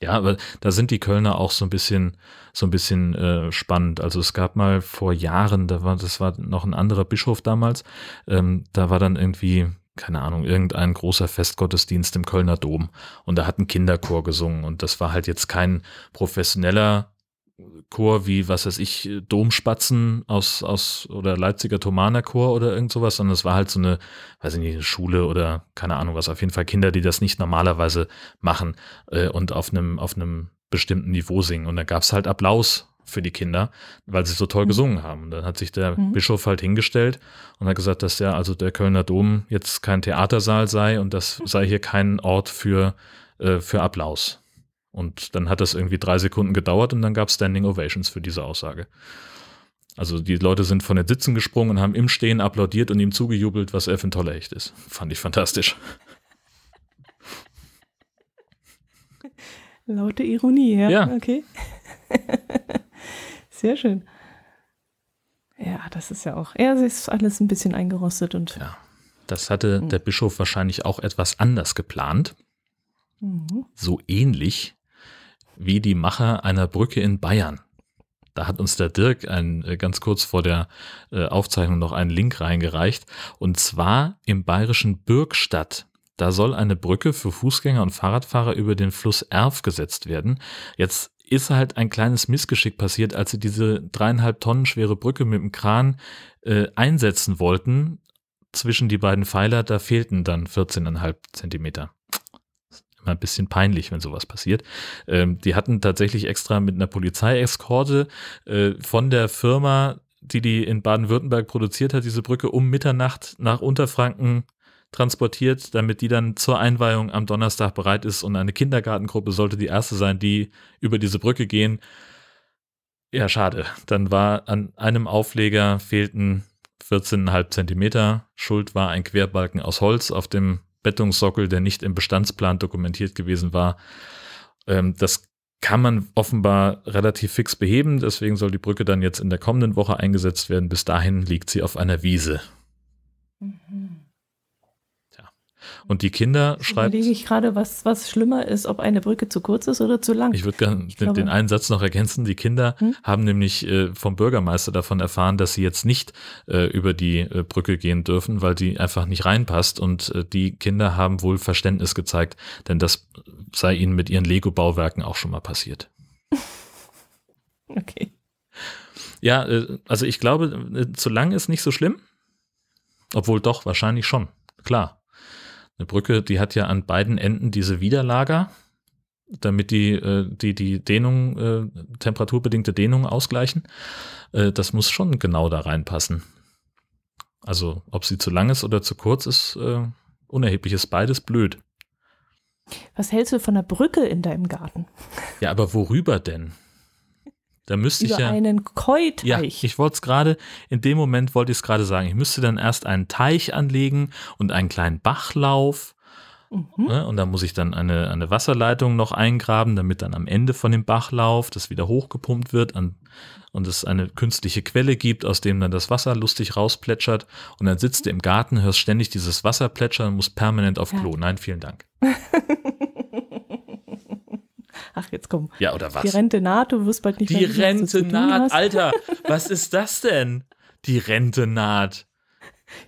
[SPEAKER 2] Ja, aber da sind die Kölner auch so ein bisschen, so ein bisschen äh, spannend. Also es gab mal vor Jahren, da war, das war noch ein anderer Bischof damals, ähm, da war dann irgendwie, keine Ahnung, irgendein großer Festgottesdienst im Kölner Dom und da hat ein Kinderchor gesungen und das war halt jetzt kein professioneller Chor wie, was weiß ich, Domspatzen aus, aus oder Leipziger Thomaner Chor oder irgend sowas, sondern es war halt so eine, weiß ich nicht, eine Schule oder keine Ahnung was, auf jeden Fall Kinder, die das nicht normalerweise machen äh, und auf einem, auf einem bestimmten Niveau singen. Und da gab es halt Applaus für die Kinder, weil sie so toll mhm. gesungen haben. Und dann hat sich der mhm. Bischof halt hingestellt und hat gesagt, dass ja also der Kölner Dom jetzt kein Theatersaal sei und das sei hier kein Ort für, äh, für Applaus. Und dann hat das irgendwie drei Sekunden gedauert und dann gab es Standing Ovations für diese Aussage. Also die Leute sind von den Sitzen gesprungen und haben im Stehen applaudiert und ihm zugejubelt, was er für ein toller Echt ist. Fand ich fantastisch.
[SPEAKER 1] Laute Ironie, ja.
[SPEAKER 2] Ja.
[SPEAKER 1] Okay. Sehr schön. Ja, das ist ja auch. Ja, es ist alles ein bisschen eingerostet und.
[SPEAKER 2] Ja. Das hatte mhm. der Bischof wahrscheinlich auch etwas anders geplant. Mhm. So ähnlich wie die Macher einer Brücke in Bayern. Da hat uns der Dirk ein, äh, ganz kurz vor der äh, Aufzeichnung noch einen Link reingereicht. Und zwar im bayerischen Bürgstadt. Da soll eine Brücke für Fußgänger und Fahrradfahrer über den Fluss Erf gesetzt werden. Jetzt ist halt ein kleines Missgeschick passiert, als sie diese dreieinhalb Tonnen schwere Brücke mit dem Kran äh, einsetzen wollten. Zwischen die beiden Pfeiler, da fehlten dann 14,5 Zentimeter immer ein bisschen peinlich, wenn sowas passiert. Ähm, die hatten tatsächlich extra mit einer Polizeieskorte äh, von der Firma, die die in Baden-Württemberg produziert hat, diese Brücke um Mitternacht nach Unterfranken transportiert, damit die dann zur Einweihung am Donnerstag bereit ist und eine Kindergartengruppe sollte die erste sein, die über diese Brücke gehen. Ja, schade. Dann war an einem Aufleger fehlten 14,5 Zentimeter. Schuld war ein Querbalken aus Holz auf dem Bettungssockel, der nicht im Bestandsplan dokumentiert gewesen war. Ähm, das kann man offenbar relativ fix beheben. Deswegen soll die Brücke dann jetzt in der kommenden Woche eingesetzt werden. Bis dahin liegt sie auf einer Wiese. Mhm. Und die Kinder
[SPEAKER 1] Jetzt
[SPEAKER 2] schreiben.
[SPEAKER 1] Überlege ich gerade, was, was schlimmer ist, ob eine Brücke zu kurz ist oder zu lang.
[SPEAKER 2] Ich würde gerne den, den einen Satz noch ergänzen. Die Kinder hm? haben nämlich äh, vom Bürgermeister davon erfahren, dass sie jetzt nicht äh, über die äh, Brücke gehen dürfen, weil die einfach nicht reinpasst. Und äh, die Kinder haben wohl Verständnis gezeigt, denn das sei ihnen mit ihren Lego-Bauwerken auch schon mal passiert.
[SPEAKER 1] okay.
[SPEAKER 2] Ja, äh, also ich glaube, äh, zu lang ist nicht so schlimm. Obwohl doch, wahrscheinlich schon. Klar. Eine Brücke, die hat ja an beiden Enden diese Widerlager, damit die äh, die, die Dehnung, äh, temperaturbedingte Dehnung ausgleichen. Äh, das muss schon genau da reinpassen. Also ob sie zu lang ist oder zu kurz ist, äh, unerheblich ist beides blöd.
[SPEAKER 1] Was hältst du von der Brücke in deinem Garten?
[SPEAKER 2] Ja, aber worüber denn? Da müsste
[SPEAKER 1] Über
[SPEAKER 2] ich ja.
[SPEAKER 1] einen Koi-Teich.
[SPEAKER 2] Ja, ich wollte es gerade, in dem Moment wollte ich es gerade sagen. Ich müsste dann erst einen Teich anlegen und einen kleinen Bachlauf. Mhm. Ne, und da muss ich dann eine, eine Wasserleitung noch eingraben, damit dann am Ende von dem Bachlauf das wieder hochgepumpt wird an, und es eine künstliche Quelle gibt, aus dem dann das Wasser lustig rausplätschert. Und dann sitzt du im Garten, hörst ständig dieses Wasser plätschern und musst permanent auf Klo. Ja. Nein, vielen Dank.
[SPEAKER 1] Ach, jetzt komm.
[SPEAKER 2] Ja, oder was?
[SPEAKER 1] Die Rente naht, du wirst bald nicht
[SPEAKER 2] Die
[SPEAKER 1] mehr wissen,
[SPEAKER 2] Rente naht, Alter, was ist das denn? Die Rente naht.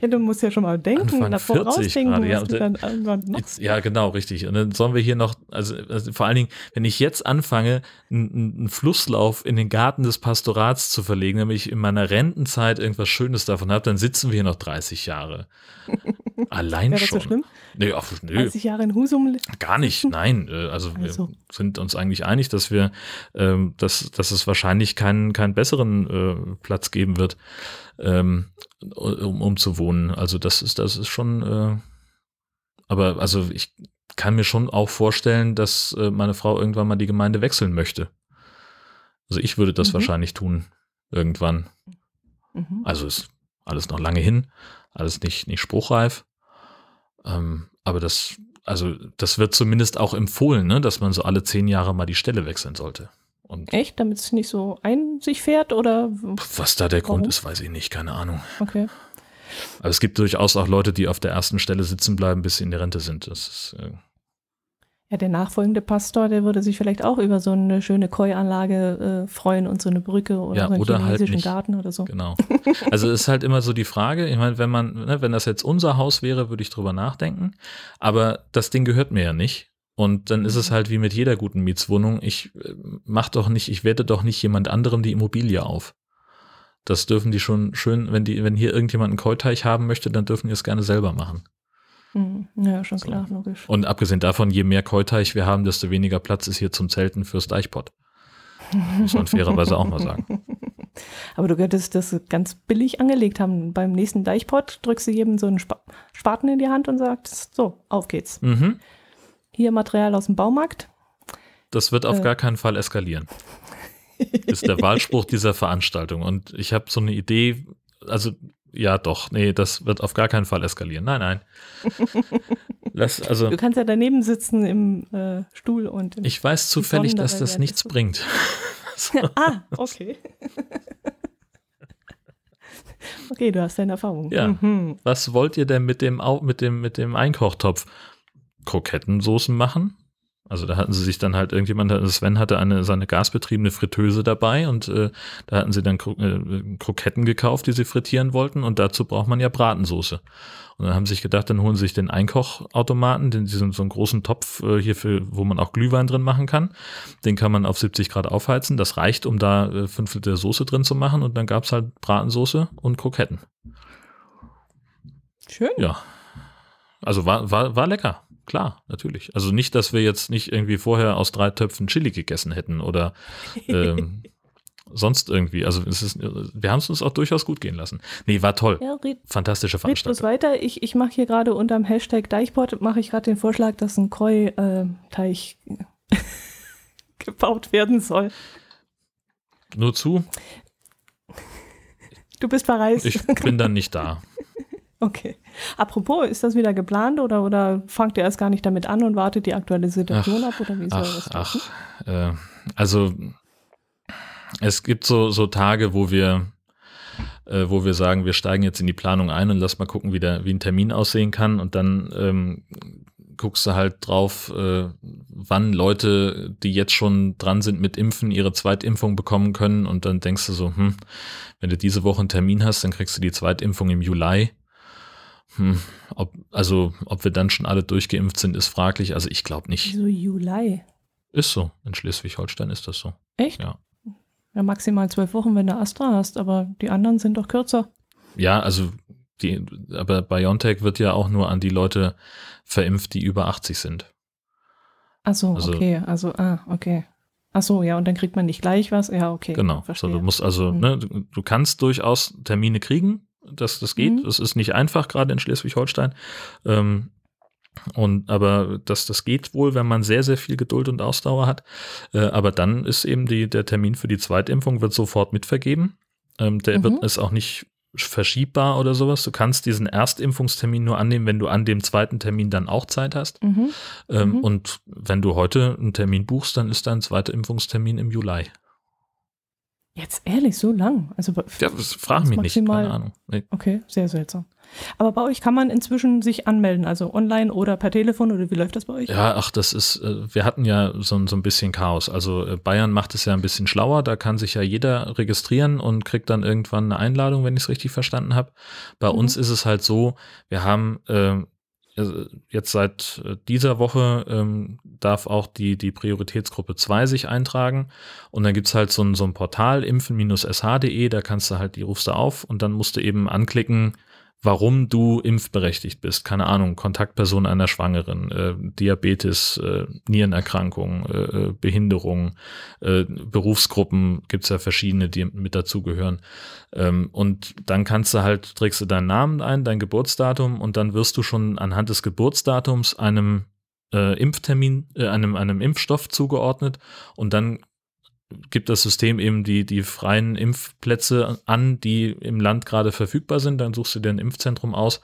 [SPEAKER 1] Ja, du musst ja schon mal denken,
[SPEAKER 2] Anfang
[SPEAKER 1] davor
[SPEAKER 2] 40
[SPEAKER 1] rausdenken,
[SPEAKER 2] gerade, ja,
[SPEAKER 1] dann irgendwann machst.
[SPEAKER 2] Jetzt, ja, genau, richtig. Und dann sollen wir hier noch, also, also vor allen Dingen, wenn ich jetzt anfange, einen, einen Flusslauf in den Garten des Pastorats zu verlegen, damit ich in meiner Rentenzeit irgendwas Schönes davon habe, dann sitzen wir hier noch 30 Jahre. Allein
[SPEAKER 1] Wäre das
[SPEAKER 2] schon.
[SPEAKER 1] so schlimm?
[SPEAKER 2] Nee, ach, nö.
[SPEAKER 1] 30 Jahre in Husum.
[SPEAKER 2] Gar nicht, nein. Also,
[SPEAKER 1] Also.
[SPEAKER 2] wir sind uns eigentlich einig, dass wir, ähm, dass, dass es wahrscheinlich keinen, keinen besseren äh, Platz geben wird, ähm, um, um zu wohnen. Also das ist, das ist schon, äh, aber also ich kann mir schon auch vorstellen, dass äh, meine Frau irgendwann mal die Gemeinde wechseln möchte. Also ich würde das
[SPEAKER 1] Mhm.
[SPEAKER 2] wahrscheinlich tun, irgendwann.
[SPEAKER 1] Mhm.
[SPEAKER 2] Also ist alles noch lange hin, alles nicht, nicht spruchreif. Ähm, aber das, also das wird zumindest auch empfohlen, ne, dass man so alle zehn Jahre mal die Stelle wechseln sollte. Und
[SPEAKER 1] Echt? Damit es nicht so ein sich fährt oder?
[SPEAKER 2] was da der Grund
[SPEAKER 1] Warum?
[SPEAKER 2] ist, weiß ich nicht, keine Ahnung.
[SPEAKER 1] Okay.
[SPEAKER 2] Aber es gibt durchaus auch Leute, die auf der ersten Stelle sitzen bleiben, bis sie in der Rente sind. Das ist, äh,
[SPEAKER 1] Ja, der nachfolgende Pastor, der würde sich vielleicht auch über so eine schöne Koi-Anlage äh, freuen und so eine Brücke oder
[SPEAKER 2] Ja,
[SPEAKER 1] so einen
[SPEAKER 2] oder halt
[SPEAKER 1] chinesischen
[SPEAKER 2] nicht.
[SPEAKER 1] Garten oder so.
[SPEAKER 2] genau. Also es ist halt immer so die Frage, ich meine, wenn man, ne, wenn das jetzt unser Haus wäre, würde ich drüber nachdenken. Aber das Ding gehört mir ja nicht. Und dann ist es
[SPEAKER 1] Mhm.
[SPEAKER 2] halt wie mit jeder guten Mietswohnung. Ich äh, mach doch nicht, ich wette doch nicht jemand anderem die Immobilie auf. Das dürfen die schon schön, wenn die, wenn hier irgendjemand einen Keuteich haben möchte, dann dürfen die es gerne selber machen.
[SPEAKER 1] Mhm. Ja, schon
[SPEAKER 2] So.
[SPEAKER 1] klar, logisch.
[SPEAKER 2] Und abgesehen davon, je mehr Keuteich wir haben, desto weniger Platz ist hier zum Zelten fürs Deichpott. Muss man fairerweise auch mal sagen.
[SPEAKER 1] Aber du könntest das ganz billig angelegt haben. Beim nächsten Deichpott drückst du jedem so einen Spa Spaten in die Hand und sagst, so, auf geht's.
[SPEAKER 2] Mhm.
[SPEAKER 1] Hier Material aus dem Baumarkt.
[SPEAKER 2] Das wird auf
[SPEAKER 1] Äh.
[SPEAKER 2] gar keinen Fall eskalieren. Ist der Wahlspruch dieser Veranstaltung. Und ich habe so eine Idee, also ja doch, nee, das wird auf gar keinen Fall eskalieren. Nein, nein. Lass, also
[SPEAKER 1] Du kannst ja daneben sitzen im äh, Stuhl und im
[SPEAKER 2] ich weiß zufällig, dass das nichts
[SPEAKER 1] ist so-
[SPEAKER 2] bringt.
[SPEAKER 1] ah, okay. okay, du hast deine Erfahrung.
[SPEAKER 2] Ja.
[SPEAKER 1] Mhm.
[SPEAKER 2] Was wollt ihr denn mit dem, mit dem, mit dem Einkochtopf? Krokettensoßen machen? Also da hatten sie sich dann halt irgendjemand, Sven hatte eine seine gasbetriebene Fritteuse dabei und äh, da hatten sie dann Kro äh, Kroketten gekauft, die sie frittieren wollten und dazu braucht man ja Bratensoße. Und dann haben sie sich gedacht, dann holen sie sich den Einkochautomaten, den diesen so einen großen Topf äh, hier für, wo man auch Glühwein drin machen kann. Den kann man auf 70 Grad aufheizen. Das reicht, um da äh, fünf Liter Soße drin zu machen und dann gab's halt Bratensoße und Kroketten.
[SPEAKER 1] Schön.
[SPEAKER 2] Ja. Also war, war, war lecker. Klar, natürlich. Also nicht, dass wir jetzt nicht irgendwie vorher aus drei Töpfen Chili gegessen hätten oder ähm, sonst irgendwie. Also es ist, wir haben es uns auch durchaus gut gehen lassen. Nee, war toll.
[SPEAKER 1] Ja, red,
[SPEAKER 2] Fantastische
[SPEAKER 1] red
[SPEAKER 2] Veranstaltung.
[SPEAKER 1] weiter. Ich, ich mache hier gerade unterm Hashtag Deichport, mache ich gerade den Vorschlag, dass ein Koi-Teich gebaut werden soll.
[SPEAKER 2] Nur zu,
[SPEAKER 1] Du bist verreist.
[SPEAKER 2] ich bin dann nicht da.
[SPEAKER 1] Okay. Apropos, ist das wieder geplant oder, oder fangt ihr erst gar nicht damit an und wartet die aktuelle Situation ab oder wie soll das
[SPEAKER 2] Ach,
[SPEAKER 1] laufen?
[SPEAKER 2] ach. Äh, also es gibt so, so Tage, wo wir, äh, wo wir sagen, wir steigen jetzt in die Planung ein und lass mal gucken, wie, der, wie ein Termin aussehen kann. Und dann ähm, guckst du halt drauf, äh, wann Leute, die jetzt schon dran sind mit Impfen, ihre Zweitimpfung bekommen können. Und dann denkst du so, hm, wenn du diese Woche einen Termin hast, dann kriegst du die Zweitimpfung im Juli. Hm, ob, also, ob wir dann schon alle durchgeimpft sind, ist fraglich. Also ich glaube nicht.
[SPEAKER 1] Wieso Juli?
[SPEAKER 2] Ist so. In Schleswig-Holstein ist das so.
[SPEAKER 1] Echt?
[SPEAKER 2] Ja.
[SPEAKER 1] Ja, maximal zwölf Wochen, wenn du Astra hast, aber die anderen sind doch kürzer.
[SPEAKER 2] Ja, also die, aber BioNTech wird ja auch nur an die Leute verimpft, die über 80 sind.
[SPEAKER 1] Ach so,
[SPEAKER 2] Also-
[SPEAKER 1] okay, also, ah, okay. Ach so, ja, und dann kriegt man nicht gleich was. Ja, okay.
[SPEAKER 2] Genau. So, du musst also,
[SPEAKER 1] Mhm.
[SPEAKER 2] ne, du, du kannst durchaus Termine kriegen. Das, das geht.
[SPEAKER 1] Mhm.
[SPEAKER 2] Das ist nicht einfach, gerade in Schleswig-Holstein. Ähm, und aber das, das geht wohl, wenn man sehr, sehr viel Geduld und Ausdauer hat. Äh, aber dann ist eben die, der Termin für die Zweitimpfung wird sofort mitvergeben. Ähm, der
[SPEAKER 1] Mhm.
[SPEAKER 2] wird ist auch nicht verschiebbar oder sowas. Du kannst diesen Erstimpfungstermin nur annehmen, wenn du an dem zweiten Termin dann auch Zeit hast.
[SPEAKER 1] Mhm.
[SPEAKER 2] Ähm,
[SPEAKER 1] Mhm.
[SPEAKER 2] Und wenn du heute einen Termin buchst, dann ist dein zweiter Impfungstermin im Juli.
[SPEAKER 1] Jetzt ehrlich, so lang. Also,
[SPEAKER 2] Ja, das frag mich nicht, keine Ahnung. Nee.
[SPEAKER 1] okay, sehr seltsam. Aber bei euch kann man inzwischen sich anmelden, also online oder per Telefon oder wie läuft das bei euch?
[SPEAKER 2] Ja, ach, das ist, äh, wir hatten ja so, so ein bisschen Chaos. Also äh, Bayern macht es ja ein bisschen schlauer, da kann sich ja jeder registrieren und kriegt dann irgendwann eine Einladung, wenn ich es richtig verstanden habe. Bei
[SPEAKER 1] Mhm.
[SPEAKER 2] uns ist es halt so, wir haben äh, jetzt seit äh, dieser Woche ähm, darf auch die, die Prioritätsgruppe 2 sich eintragen. Und dann gibt's halt so ein, so ein Portal impfen-sh.de, da kannst du halt, die rufst du auf und dann musst du eben anklicken, warum du impfberechtigt bist. Keine Ahnung, Kontaktperson einer Schwangeren, äh, Diabetes, äh, Nierenerkrankung, äh, äh, Behinderung, äh, Berufsgruppen, gibt's ja verschiedene, die mit dazugehören. Ähm, und dann kannst du halt, trägst du deinen Namen ein, dein Geburtsdatum und dann wirst du schon anhand des Geburtsdatums einem äh, Impftermin, äh, einem, einem Impfstoff zugeordnet und dann gibt das System eben die, die freien Impfplätze an, die im Land gerade verfügbar sind. Dann suchst du dir ein Impfzentrum aus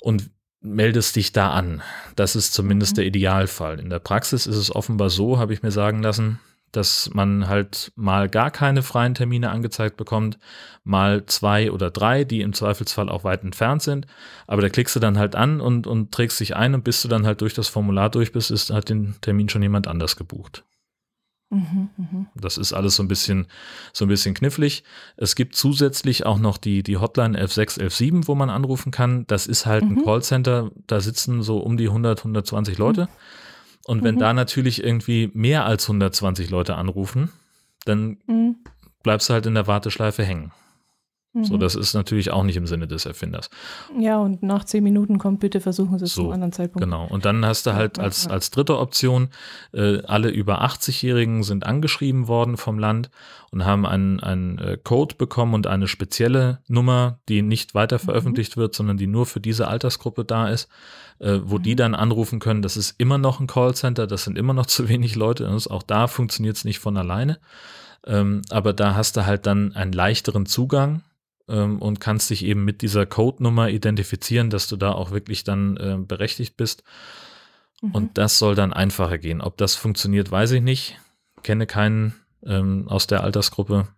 [SPEAKER 2] und meldest dich da an. Das ist zumindest
[SPEAKER 1] Mhm.
[SPEAKER 2] der Idealfall. In der Praxis ist es offenbar so, habe ich mir sagen lassen, dass man halt mal gar keine freien Termine angezeigt bekommt, mal zwei oder drei, die im Zweifelsfall auch weit entfernt sind. Aber da klickst du dann halt an und, und trägst dich ein und bis du dann halt durch das Formular durch bist, ist, hat den Termin schon jemand anders gebucht.
[SPEAKER 1] Mhm.
[SPEAKER 2] Das ist alles so ein bisschen, so ein bisschen knifflig. Es gibt zusätzlich auch noch die, die Hotline 11617, wo man anrufen kann. Das ist halt ein
[SPEAKER 1] Mhm.
[SPEAKER 2] Callcenter. Da sitzen so um die 100, 120 Leute. Und wenn mhm. da natürlich irgendwie mehr als 120 Leute anrufen, dann mhm. bleibst du halt in der Warteschleife hängen. So, mhm. das ist natürlich auch nicht im Sinne des Erfinders.
[SPEAKER 1] Ja, und nach zehn Minuten kommt, bitte versuchen Sie es so, zum anderen Zeitpunkt.
[SPEAKER 2] Genau. Und dann hast du halt als, als dritte Option, äh, alle über 80-Jährigen sind angeschrieben worden vom Land und haben einen, einen äh, Code bekommen und eine spezielle Nummer, die nicht weiter mhm. veröffentlicht mhm. wird, sondern die nur für diese Altersgruppe da ist, äh, wo mhm. die dann anrufen können. Das ist immer noch ein Callcenter, das sind immer noch zu wenig Leute. Auch da funktioniert es nicht von alleine. Ähm, aber da hast du halt dann einen leichteren Zugang ähm, und kannst dich eben mit dieser Codenummer identifizieren, dass du da auch wirklich dann äh, berechtigt bist. Mhm. Und das soll dann einfacher gehen. Ob das funktioniert, weiß ich nicht. Kenne keinen ähm, aus der Altersgruppe,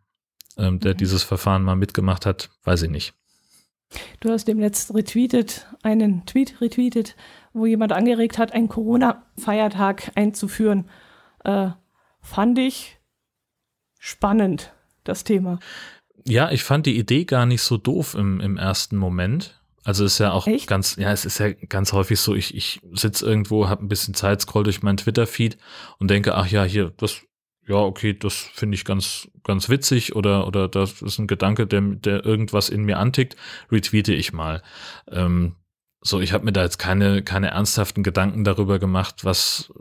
[SPEAKER 2] ähm, der mhm. dieses Verfahren mal mitgemacht hat, weiß ich nicht.
[SPEAKER 1] Du hast dem letzt retweetet, einen Tweet retweetet, wo jemand angeregt hat, einen Corona-Feiertag einzuführen. Äh, fand ich spannend, das Thema.
[SPEAKER 2] Ja, ich fand die Idee gar nicht so doof im, im ersten Moment. Also ist ja auch Echt? ganz, ja, es ist ja ganz häufig so, ich, ich sitze irgendwo, habe ein bisschen Zeit, scroll durch meinen Twitter-Feed und denke, ach ja, hier, das, ja, okay, das finde ich ganz, ganz witzig oder, oder das ist ein Gedanke, der, der irgendwas in mir antickt, retweete ich mal. Ähm, so, ich habe mir da jetzt keine, keine ernsthaften Gedanken darüber gemacht, was,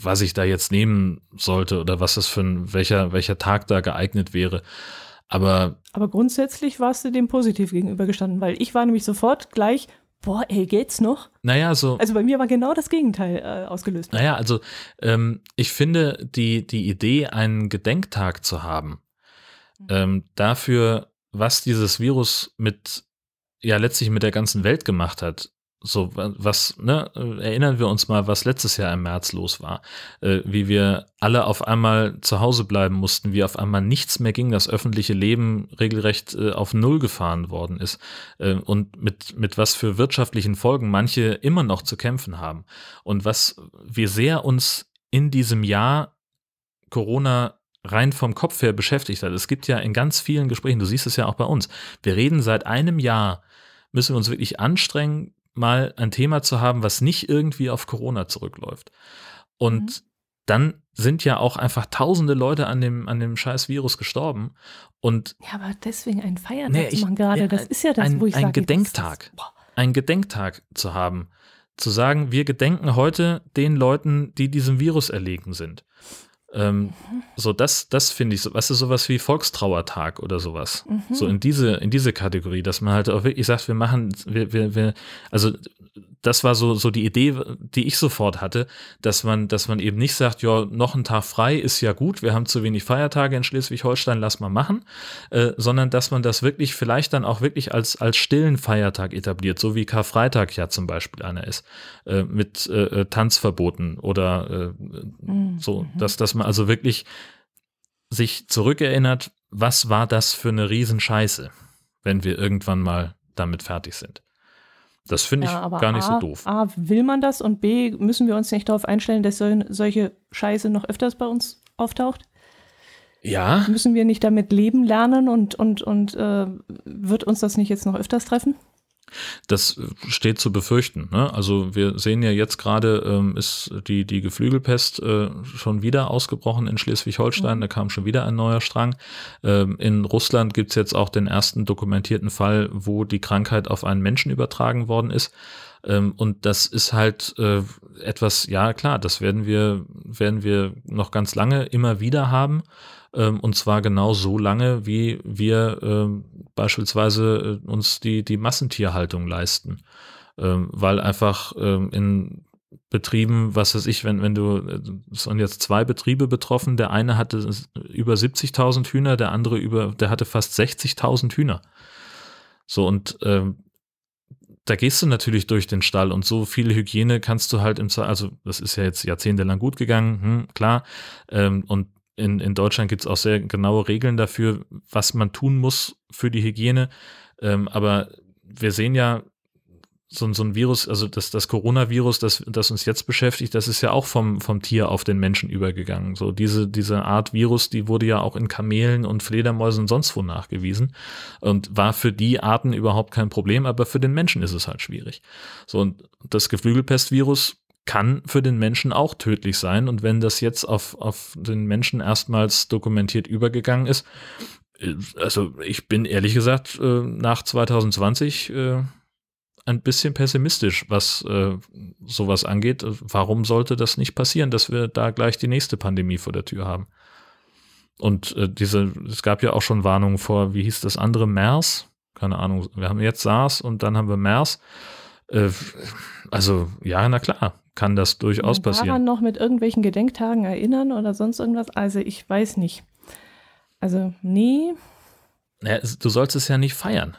[SPEAKER 2] was ich da jetzt nehmen sollte oder was das für ein, welcher, welcher Tag da geeignet wäre. Aber,
[SPEAKER 1] aber grundsätzlich warst du dem positiv gegenübergestanden, weil ich war nämlich sofort gleich, boah, ey, geht's noch?
[SPEAKER 2] Naja, so.
[SPEAKER 1] Also bei mir war genau das Gegenteil äh, ausgelöst.
[SPEAKER 2] Naja, also ähm, ich finde die, die Idee, einen Gedenktag zu haben, mhm. ähm, dafür, was dieses Virus mit, ja, letztlich mit der ganzen Welt gemacht hat, so, was, ne, erinnern wir uns mal, was letztes Jahr im März los war. Äh, wie wir alle auf einmal zu Hause bleiben mussten, wie auf einmal nichts mehr ging, das öffentliche Leben regelrecht äh, auf Null gefahren worden ist. Äh, und mit, mit was für wirtschaftlichen Folgen manche immer noch zu kämpfen haben. Und was wir sehr uns in diesem Jahr Corona rein vom Kopf her beschäftigt hat. Es gibt ja in ganz vielen Gesprächen, du siehst es ja auch bei uns, wir reden seit einem Jahr, müssen wir uns wirklich anstrengen, mal ein Thema zu haben, was nicht irgendwie auf Corona zurückläuft. Und mhm. dann sind ja auch einfach tausende Leute an dem, an dem scheiß Virus gestorben. Und
[SPEAKER 1] ja, aber deswegen ein Feiertag nee, zu machen gerade, das ist ja das,
[SPEAKER 2] ein,
[SPEAKER 1] wo ich
[SPEAKER 2] ein
[SPEAKER 1] sage,
[SPEAKER 2] Gedenktag, ein Gedenktag zu haben, zu sagen, wir gedenken heute den Leuten, die diesem Virus erlegen sind. Ähm, mhm. So, das, das finde ich so, was ist sowas wie Volkstrauertag oder sowas. Mhm. So in diese, in diese Kategorie, dass man halt auch wirklich sagt, wir machen, wir, wir, wir, also das war so, so die Idee, die ich sofort hatte, dass man, dass man eben nicht sagt, ja, noch ein Tag frei ist ja gut, wir haben zu wenig Feiertage in Schleswig-Holstein, lass mal machen, äh, sondern dass man das wirklich vielleicht dann auch wirklich als, als stillen Feiertag etabliert, so wie Karfreitag ja zum Beispiel einer ist, äh, mit äh, äh Tanzverboten oder äh, mhm. so, dass, dass man also wirklich sich zurückerinnert, was war das für eine Riesenscheiße, wenn wir irgendwann mal damit fertig sind. Das finde ich ja, gar nicht A, so doof.
[SPEAKER 1] A, will man das und B, müssen wir uns nicht darauf einstellen, dass so, solche Scheiße noch öfters bei uns auftaucht?
[SPEAKER 2] Ja.
[SPEAKER 1] Müssen wir nicht damit leben lernen und, und, und äh, wird uns das nicht jetzt noch öfters treffen?
[SPEAKER 2] Das steht zu befürchten. Ne? Also wir sehen ja jetzt gerade, ähm, ist die, die Geflügelpest äh, schon wieder ausgebrochen in Schleswig-Holstein. Mhm. Da kam schon wieder ein neuer Strang. Ähm, in Russland gibt es jetzt auch den ersten dokumentierten Fall, wo die Krankheit auf einen Menschen übertragen worden ist. Ähm, und das ist halt äh, etwas, ja klar, das werden wir, werden wir noch ganz lange immer wieder haben. Ähm, und zwar genau so lange, wie wir ähm, beispielsweise äh, uns die, die Massentierhaltung leisten. Ähm, weil einfach ähm, in Betrieben, was weiß ich, wenn, wenn du, es sind jetzt zwei Betriebe betroffen, der eine hatte über 70.000 Hühner, der andere über, der hatte fast 60.000 Hühner. So und ähm, da gehst du natürlich durch den Stall und so viele Hygiene kannst du halt im, also das ist ja jetzt jahrzehntelang gut gegangen, hm, klar, ähm, und in, in Deutschland gibt es auch sehr genaue Regeln dafür, was man tun muss für die Hygiene. Ähm, aber wir sehen ja, so, so ein Virus, also das, das Coronavirus, das, das uns jetzt beschäftigt, das ist ja auch vom, vom Tier auf den Menschen übergegangen. So diese, diese Art Virus, die wurde ja auch in Kamelen und Fledermäusen und sonst wo nachgewiesen und war für die Arten überhaupt kein Problem, aber für den Menschen ist es halt schwierig. So und das Geflügelpestvirus kann für den Menschen auch tödlich sein. Und wenn das jetzt auf, auf den Menschen erstmals dokumentiert übergegangen ist, äh, also ich bin ehrlich gesagt äh, nach 2020 äh, ein bisschen pessimistisch, was sowas angeht. Warum sollte das nicht passieren, dass wir da gleich die nächste Pandemie vor der Tür haben? Und diese, es gab ja auch schon Warnungen vor, wie hieß das andere, MERS? Keine Ahnung. Wir haben jetzt SARS und dann haben wir MERS. Also ja, na klar, kann das durchaus passieren. Daran
[SPEAKER 1] noch mit irgendwelchen Gedenktagen erinnern oder sonst irgendwas? Also ich weiß nicht. Also nee.
[SPEAKER 2] Ja, du sollst es ja nicht feiern.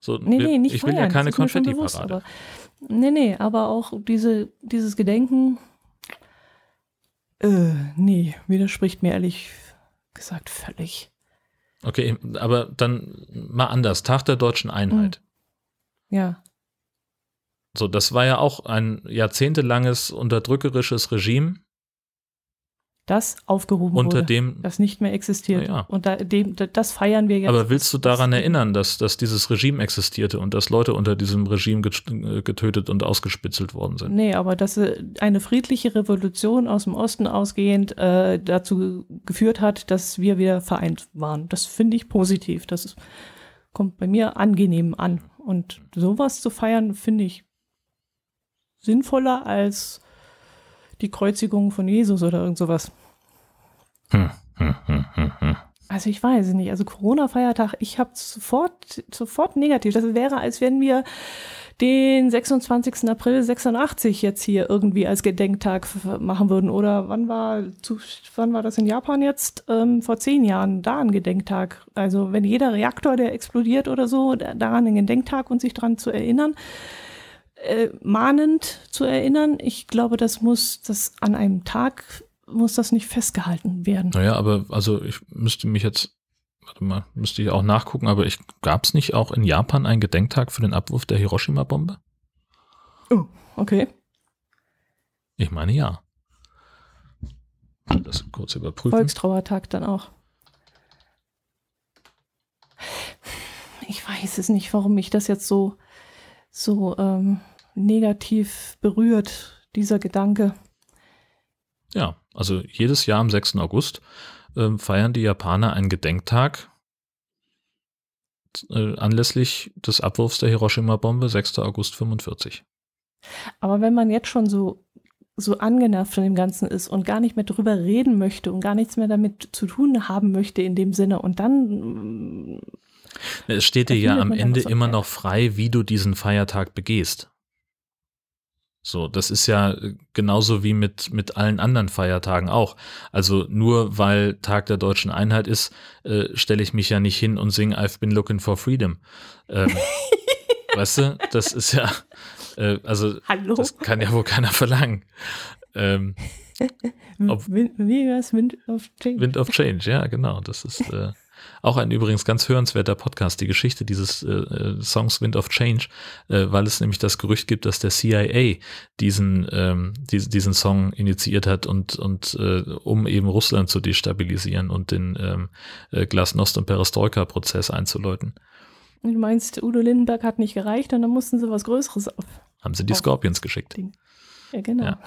[SPEAKER 1] So, nee, nee, nicht
[SPEAKER 2] ich
[SPEAKER 1] feiern.
[SPEAKER 2] will ja keine Konfetti-Parade.
[SPEAKER 1] Nee, nee, aber auch diese, dieses Gedenken, äh, nee, widerspricht mir ehrlich gesagt völlig.
[SPEAKER 2] Okay, aber dann mal anders. Tag der deutschen Einheit.
[SPEAKER 1] Hm. Ja.
[SPEAKER 2] So, das war ja auch ein jahrzehntelanges unterdrückerisches Regime.
[SPEAKER 1] Das aufgehoben
[SPEAKER 2] unter
[SPEAKER 1] wurde,
[SPEAKER 2] dem,
[SPEAKER 1] das nicht mehr existiert.
[SPEAKER 2] Ja.
[SPEAKER 1] Und da, dem, das feiern wir jetzt.
[SPEAKER 2] Aber willst du daran erinnern, dass, dass dieses Regime existierte und dass Leute unter diesem Regime getötet und ausgespitzelt worden sind?
[SPEAKER 1] Nee, aber dass äh, eine friedliche Revolution aus dem Osten ausgehend äh, dazu geführt hat, dass wir wieder vereint waren. Das finde ich positiv. Das kommt bei mir angenehm an. Und sowas zu feiern, finde ich sinnvoller als die Kreuzigung von Jesus oder irgend sowas. Hm, hm, hm, also ich weiß es nicht. Also Corona-Feiertag, ich habe sofort, sofort negativ. Das wäre, als wenn wir den 26. April 86 jetzt hier irgendwie als Gedenktag machen würden. Oder wann war, zu, wann war das in Japan jetzt? Ähm, vor zehn Jahren, da ein Gedenktag. Also wenn jeder Reaktor, der explodiert oder so, daran ein Gedenktag und sich daran zu erinnern, äh, mahnend zu erinnern. Ich glaube, das muss das an einem Tag muss das nicht festgehalten werden.
[SPEAKER 2] Naja, aber also ich müsste mich jetzt, warte mal, müsste ich auch nachgucken, aber ich gab es nicht auch in Japan einen Gedenktag für den Abwurf der Hiroshima-Bombe?
[SPEAKER 1] Oh, okay.
[SPEAKER 2] Ich meine ja. Das kurz überprüfen.
[SPEAKER 1] Volkstrauertag dann auch. Ich weiß es nicht, warum mich das jetzt so, so ähm, negativ berührt, dieser Gedanke.
[SPEAKER 2] Ja, also jedes Jahr am 6. August äh, feiern die Japaner einen Gedenktag äh, anlässlich des Abwurfs der Hiroshima-Bombe, 6. August 45.
[SPEAKER 1] Aber wenn man jetzt schon so, so angenervt von dem Ganzen ist und gar nicht mehr drüber reden möchte und gar nichts mehr damit zu tun haben möchte in dem Sinne und dann.
[SPEAKER 2] Es steht dir ja am Ende immer noch frei, wie du diesen Feiertag begehst. So, das ist ja äh, genauso wie mit, mit allen anderen Feiertagen auch. Also nur weil Tag der deutschen Einheit ist, äh, stelle ich mich ja nicht hin und singe I've been looking for freedom. Ähm, weißt du, das ist ja, äh, also
[SPEAKER 1] Hallo?
[SPEAKER 2] das kann ja wohl keiner verlangen. Ähm,
[SPEAKER 1] ob, wie war's? Wind of Change.
[SPEAKER 2] Wind of Change, ja, genau. Das ist äh, auch ein übrigens ganz hörenswerter Podcast, die Geschichte dieses äh, äh, Songs Wind of Change, äh, weil es nämlich das Gerücht gibt, dass der CIA diesen, ähm, diesen, diesen Song initiiert hat und, und äh, um eben Russland zu destabilisieren und den ähm, äh, Glasnost- und Perestroika-Prozess einzuläuten.
[SPEAKER 1] Du meinst, Udo Lindenberg hat nicht gereicht und dann mussten sie was Größeres auf.
[SPEAKER 2] Haben sie die Scorpions geschickt. Ding.
[SPEAKER 1] Ja, genau. Ja.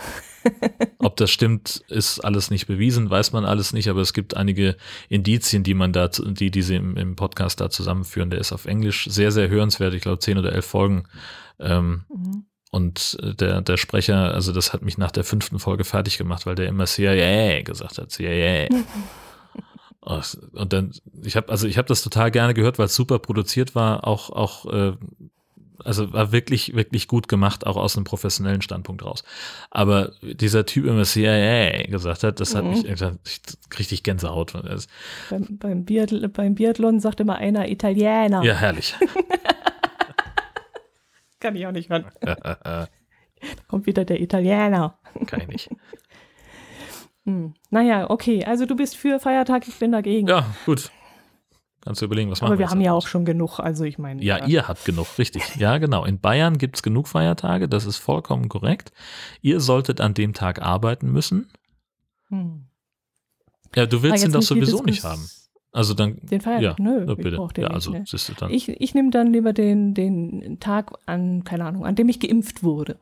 [SPEAKER 2] Ob das stimmt, ist alles nicht bewiesen, weiß man alles nicht, aber es gibt einige Indizien, die man da, die diese im, im Podcast da zusammenführen. Der ist auf Englisch sehr, sehr hörenswert, ich glaube zehn oder elf Folgen. Ähm, mhm. Und der, der Sprecher, also das hat mich nach der fünften Folge fertig gemacht, weil der immer CIA gesagt hat, CIA. Und dann, ich habe also ich habe das total gerne gehört, weil es super produziert war, auch auch äh, also war wirklich, wirklich gut gemacht, auch aus einem professionellen Standpunkt raus. Aber dieser Typ immer CIA gesagt hat, das hat mhm. mich richtig Gänsehaut.
[SPEAKER 1] Beim, beim, Biathlon, beim Biathlon sagt immer einer Italiener.
[SPEAKER 2] Ja, herrlich.
[SPEAKER 1] Kann ich auch nicht hören. kommt wieder der Italiener.
[SPEAKER 2] Kann ich nicht.
[SPEAKER 1] Hm. Naja, okay. Also du bist für Feiertag, ich bin dagegen.
[SPEAKER 2] Ja, gut. Kannst du überlegen, was machen
[SPEAKER 1] Aber wir, wir haben ja auch schon genug, also ich meine.
[SPEAKER 2] Ja, ja, ihr habt genug, richtig. Ja, genau. In Bayern gibt es genug Feiertage, das ist vollkommen korrekt. Ihr solltet an dem Tag arbeiten müssen. Hm. Ja, du willst ihn doch sowieso nicht haben. Also dann.
[SPEAKER 1] Den Feiertag?
[SPEAKER 2] Ja,
[SPEAKER 1] Nö,
[SPEAKER 2] ich bitte. Den ja, also
[SPEAKER 1] nicht, ne. Ich, ich nehme dann lieber den, den Tag an, keine Ahnung, an dem ich geimpft wurde.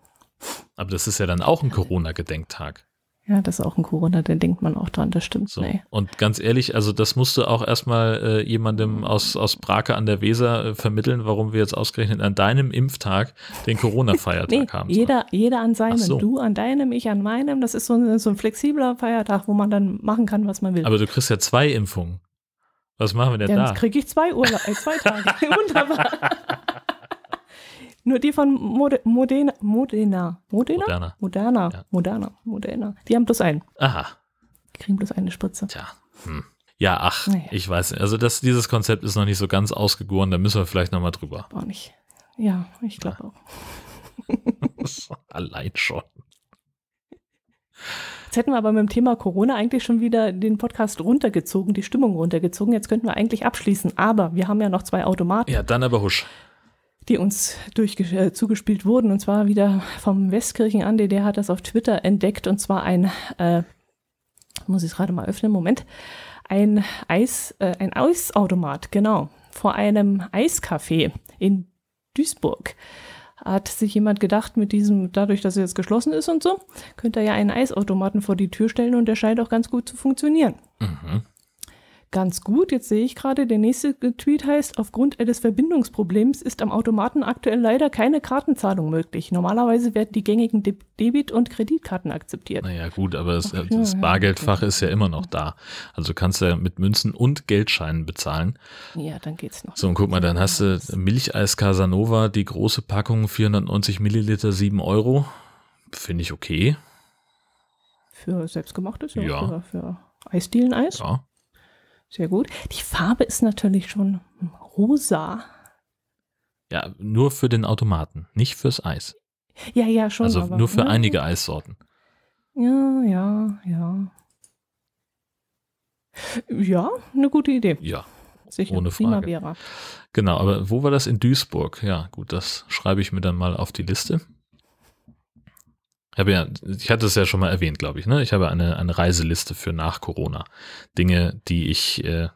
[SPEAKER 2] Aber das ist ja dann auch ein Corona-Gedenktag.
[SPEAKER 1] Ja, das ist auch ein Corona, da denkt man auch dran, das stimmt.
[SPEAKER 2] So.
[SPEAKER 1] Nee.
[SPEAKER 2] Und ganz ehrlich, also das musste auch erstmal äh, jemandem aus, aus Brake an der Weser äh, vermitteln, warum wir jetzt ausgerechnet an deinem Impftag den Corona-Feiertag
[SPEAKER 1] Nee,
[SPEAKER 2] haben.
[SPEAKER 1] jeder, jeder an seinem.
[SPEAKER 2] So.
[SPEAKER 1] Du an deinem, ich an meinem. Das ist so ein, so ein flexibler Feiertag, wo man dann machen kann, was man will.
[SPEAKER 2] Aber du kriegst ja zwei Impfungen. Was machen wir denn
[SPEAKER 1] Dann
[SPEAKER 2] da?
[SPEAKER 1] kriege ich zwei Urlaub, äh, zwei Tage. Wunderbar. Nur die von Mode, Modena, Modena, Modena?
[SPEAKER 2] Moderna.
[SPEAKER 1] Moderna,
[SPEAKER 2] Ja.
[SPEAKER 1] Moderna, Moderna. Die haben bloß einen.
[SPEAKER 2] Aha,
[SPEAKER 1] Die kriegen bloß eine Spritze.
[SPEAKER 2] tja. Hm. Ja, ach,
[SPEAKER 1] Naja.
[SPEAKER 2] ich weiß. Also das, dieses Konzept ist noch nicht so ganz ausgegoren, da müssen wir vielleicht nochmal drüber.
[SPEAKER 1] Auch nicht. Ja, ich glaube auch.
[SPEAKER 2] Allein schon.
[SPEAKER 1] Jetzt hätten wir aber mit dem Thema Corona eigentlich schon wieder den Podcast runtergezogen, die Stimmung runtergezogen. Jetzt könnten wir eigentlich abschließen. Aber wir haben ja noch zwei Automaten.
[SPEAKER 2] Ja, dann aber husch.
[SPEAKER 1] Die uns äh, zugespielt wurden. Und zwar wieder vom Westkirchen Andi, der hat das auf Twitter entdeckt. Und zwar ein, äh, muss ich es gerade mal öffnen, Moment, ein Eis, äh, ein Eisautomat, genau, vor einem Eiscafé in Duisburg. Hat sich jemand gedacht, mit diesem, dadurch, dass er jetzt geschlossen ist und so, könnte er ja einen Eisautomaten vor die Tür stellen und der scheint auch ganz gut zu funktionieren.
[SPEAKER 2] Mhm.
[SPEAKER 1] Ganz gut, jetzt sehe ich gerade, der nächste Tweet heißt, aufgrund eines Verbindungsproblems ist am Automaten aktuell leider keine Kartenzahlung möglich. Normalerweise werden die gängigen De Debit- und Kreditkarten akzeptiert.
[SPEAKER 2] Naja, gut, aber es,
[SPEAKER 1] Ach,
[SPEAKER 2] das
[SPEAKER 1] ja, ja,
[SPEAKER 2] Bargeldfach
[SPEAKER 1] okay.
[SPEAKER 2] ist ja immer noch da. Also du kannst ja mit Münzen und Geldscheinen bezahlen.
[SPEAKER 1] Ja, dann geht's noch.
[SPEAKER 2] So, und guck mal, dann hast du Milcheis Casanova, die große Packung, 490 Milliliter, 7 Euro. Finde ich okay.
[SPEAKER 1] Für selbstgemachtes, ja.
[SPEAKER 2] Ja.
[SPEAKER 1] Für, für Eisdielen-Eis.
[SPEAKER 2] Ja.
[SPEAKER 1] Sehr gut. Die Farbe ist natürlich schon rosa.
[SPEAKER 2] Ja, nur für den Automaten, nicht fürs Eis.
[SPEAKER 1] Ja, ja, schon.
[SPEAKER 2] Also
[SPEAKER 1] aber,
[SPEAKER 2] nur für
[SPEAKER 1] ja,
[SPEAKER 2] einige Eissorten.
[SPEAKER 1] Ja, ja, ja. Ja, eine gute Idee.
[SPEAKER 2] Ja,
[SPEAKER 1] Sicher.
[SPEAKER 2] Ohne Frage.
[SPEAKER 1] Primavera.
[SPEAKER 2] genau. Aber wo war das? In Duisburg. Ja, gut, das schreibe ich mir dann mal auf die Liste. Ich habe ja, ich hatte es ja schon mal erwähnt, glaube ich, ne? Ich habe eine, eine Reiseliste für nach Corona. Dinge, die ich äh,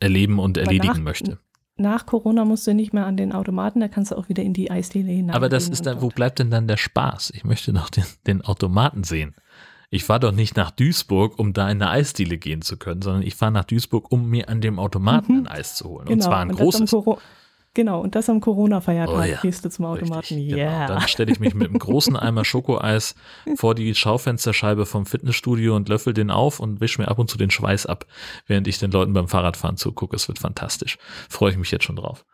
[SPEAKER 2] erleben und erledigen
[SPEAKER 1] nach-
[SPEAKER 2] möchte.
[SPEAKER 1] Nach Corona musst du nicht mehr an den Automaten, da kannst du auch wieder in die Eisdiele hinein.
[SPEAKER 2] Aber das ist dann, wo bleibt denn dann der Spaß? Ich möchte doch den, den Automaten sehen. Ich fahre doch nicht nach Duisburg, um da in eine Eisdiele gehen zu können, sondern ich fahre nach Duisburg, um mir an dem Automaten
[SPEAKER 1] Mhm.
[SPEAKER 2] ein Eis zu holen.
[SPEAKER 1] genau,
[SPEAKER 2] und zwar ein
[SPEAKER 1] am
[SPEAKER 2] großes.
[SPEAKER 1] Genau, und das am Corona-Feiertag
[SPEAKER 2] Oh ja,
[SPEAKER 1] gehst du zum Automaten.
[SPEAKER 2] Richtig,
[SPEAKER 1] Ja.
[SPEAKER 2] genau. Dann stelle ich mich mit einem großen Eimer Schokoeis vor die Schaufensterscheibe vom Fitnessstudio und löffel den auf und wische mir ab und zu den Schweiß ab, während ich den Leuten beim Fahrradfahren zugucke. Es wird fantastisch. Freue ich mich jetzt schon drauf.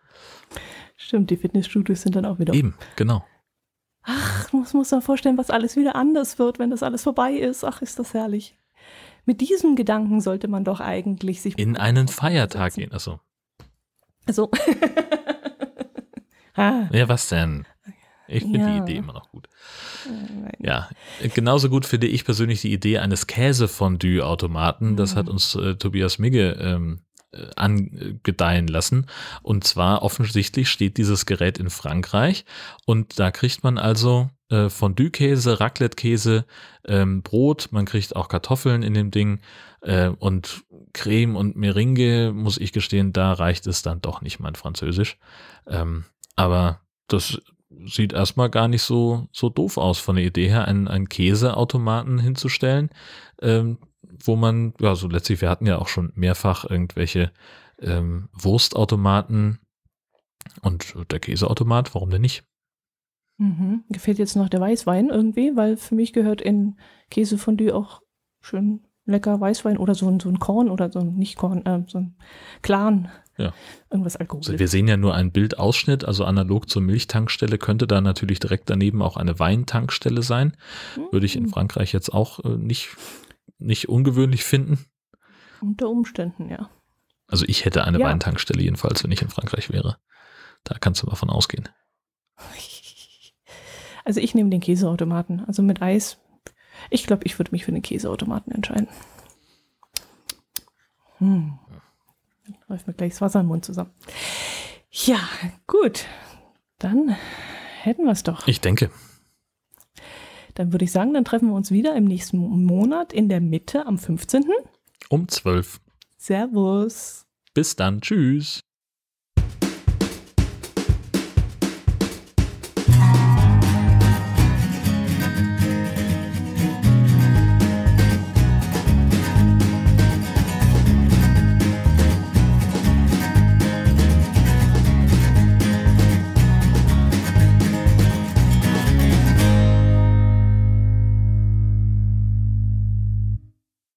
[SPEAKER 1] Stimmt, die Fitnessstudios sind dann auch wieder.
[SPEAKER 2] Eben, genau.
[SPEAKER 1] Ach, muss, muss man vorstellen, was alles wieder anders wird, wenn das alles vorbei ist. Ach, ist das herrlich. Mit diesem Gedanken sollte man doch eigentlich sich
[SPEAKER 2] In einen Feiertag gehen. Achso.
[SPEAKER 1] Also. ah,
[SPEAKER 2] Ja, was denn? Ich finde
[SPEAKER 1] Ja.
[SPEAKER 2] die Idee immer noch gut.
[SPEAKER 1] nein.
[SPEAKER 2] Ja, genauso gut finde ich persönlich die Idee eines Käsefondue-Automaten. Das
[SPEAKER 1] Mhm.
[SPEAKER 2] hat uns äh, Tobias Migge ähm, äh, angedeihen lassen. Und zwar offensichtlich steht dieses Gerät in Frankreich und da kriegt man also äh, Fondue-Käse, Raclette-Käse, ähm, Brot, man kriegt auch Kartoffeln in dem Ding äh, und Creme und Meringue, muss ich gestehen, da reicht es dann doch nicht mein Französisch. Ähm, aber das sieht erstmal gar nicht so, so doof aus von der Idee her, einen, einen Käseautomaten hinzustellen, ähm, wo man, ja, so letztlich, wir hatten ja auch schon mehrfach irgendwelche ähm, Wurstautomaten und der Käseautomat, warum denn nicht?
[SPEAKER 1] Mhm. Gefällt jetzt noch der Weißwein irgendwie, weil für mich gehört in Käsefondue auch schön lecker Weißwein oder so ein, so ein Korn oder so ein, nicht Korn, äh, so ein Clan.
[SPEAKER 2] Ja.
[SPEAKER 1] Irgendwas
[SPEAKER 2] Also
[SPEAKER 1] Alkoholisches.
[SPEAKER 2] wir sehen ja nur einen Bildausschnitt, also analog zur Milchtankstelle könnte da natürlich direkt daneben auch eine Weintankstelle sein. Würde ich in
[SPEAKER 1] Mhm.
[SPEAKER 2] Frankreich jetzt auch äh, nicht, nicht ungewöhnlich finden.
[SPEAKER 1] Unter Umständen, ja.
[SPEAKER 2] Also ich hätte eine
[SPEAKER 1] Ja.
[SPEAKER 2] Weintankstelle jedenfalls, wenn ich in Frankreich wäre. Da kannst du mal von ausgehen.
[SPEAKER 1] Also ich nehme den Käseautomaten. Also mit Eis. Ich glaube, ich würde mich für den Käseautomaten entscheiden. Hm. Dann läuft mir gleich das Wasser im Mund zusammen. Ja, gut. Dann hätten wir es doch.
[SPEAKER 2] Ich denke.
[SPEAKER 1] Dann würde ich sagen, dann treffen wir uns wieder im nächsten Monat in der Mitte am 15.
[SPEAKER 2] Um zwölf.
[SPEAKER 1] Servus.
[SPEAKER 2] Bis dann. Tschüss.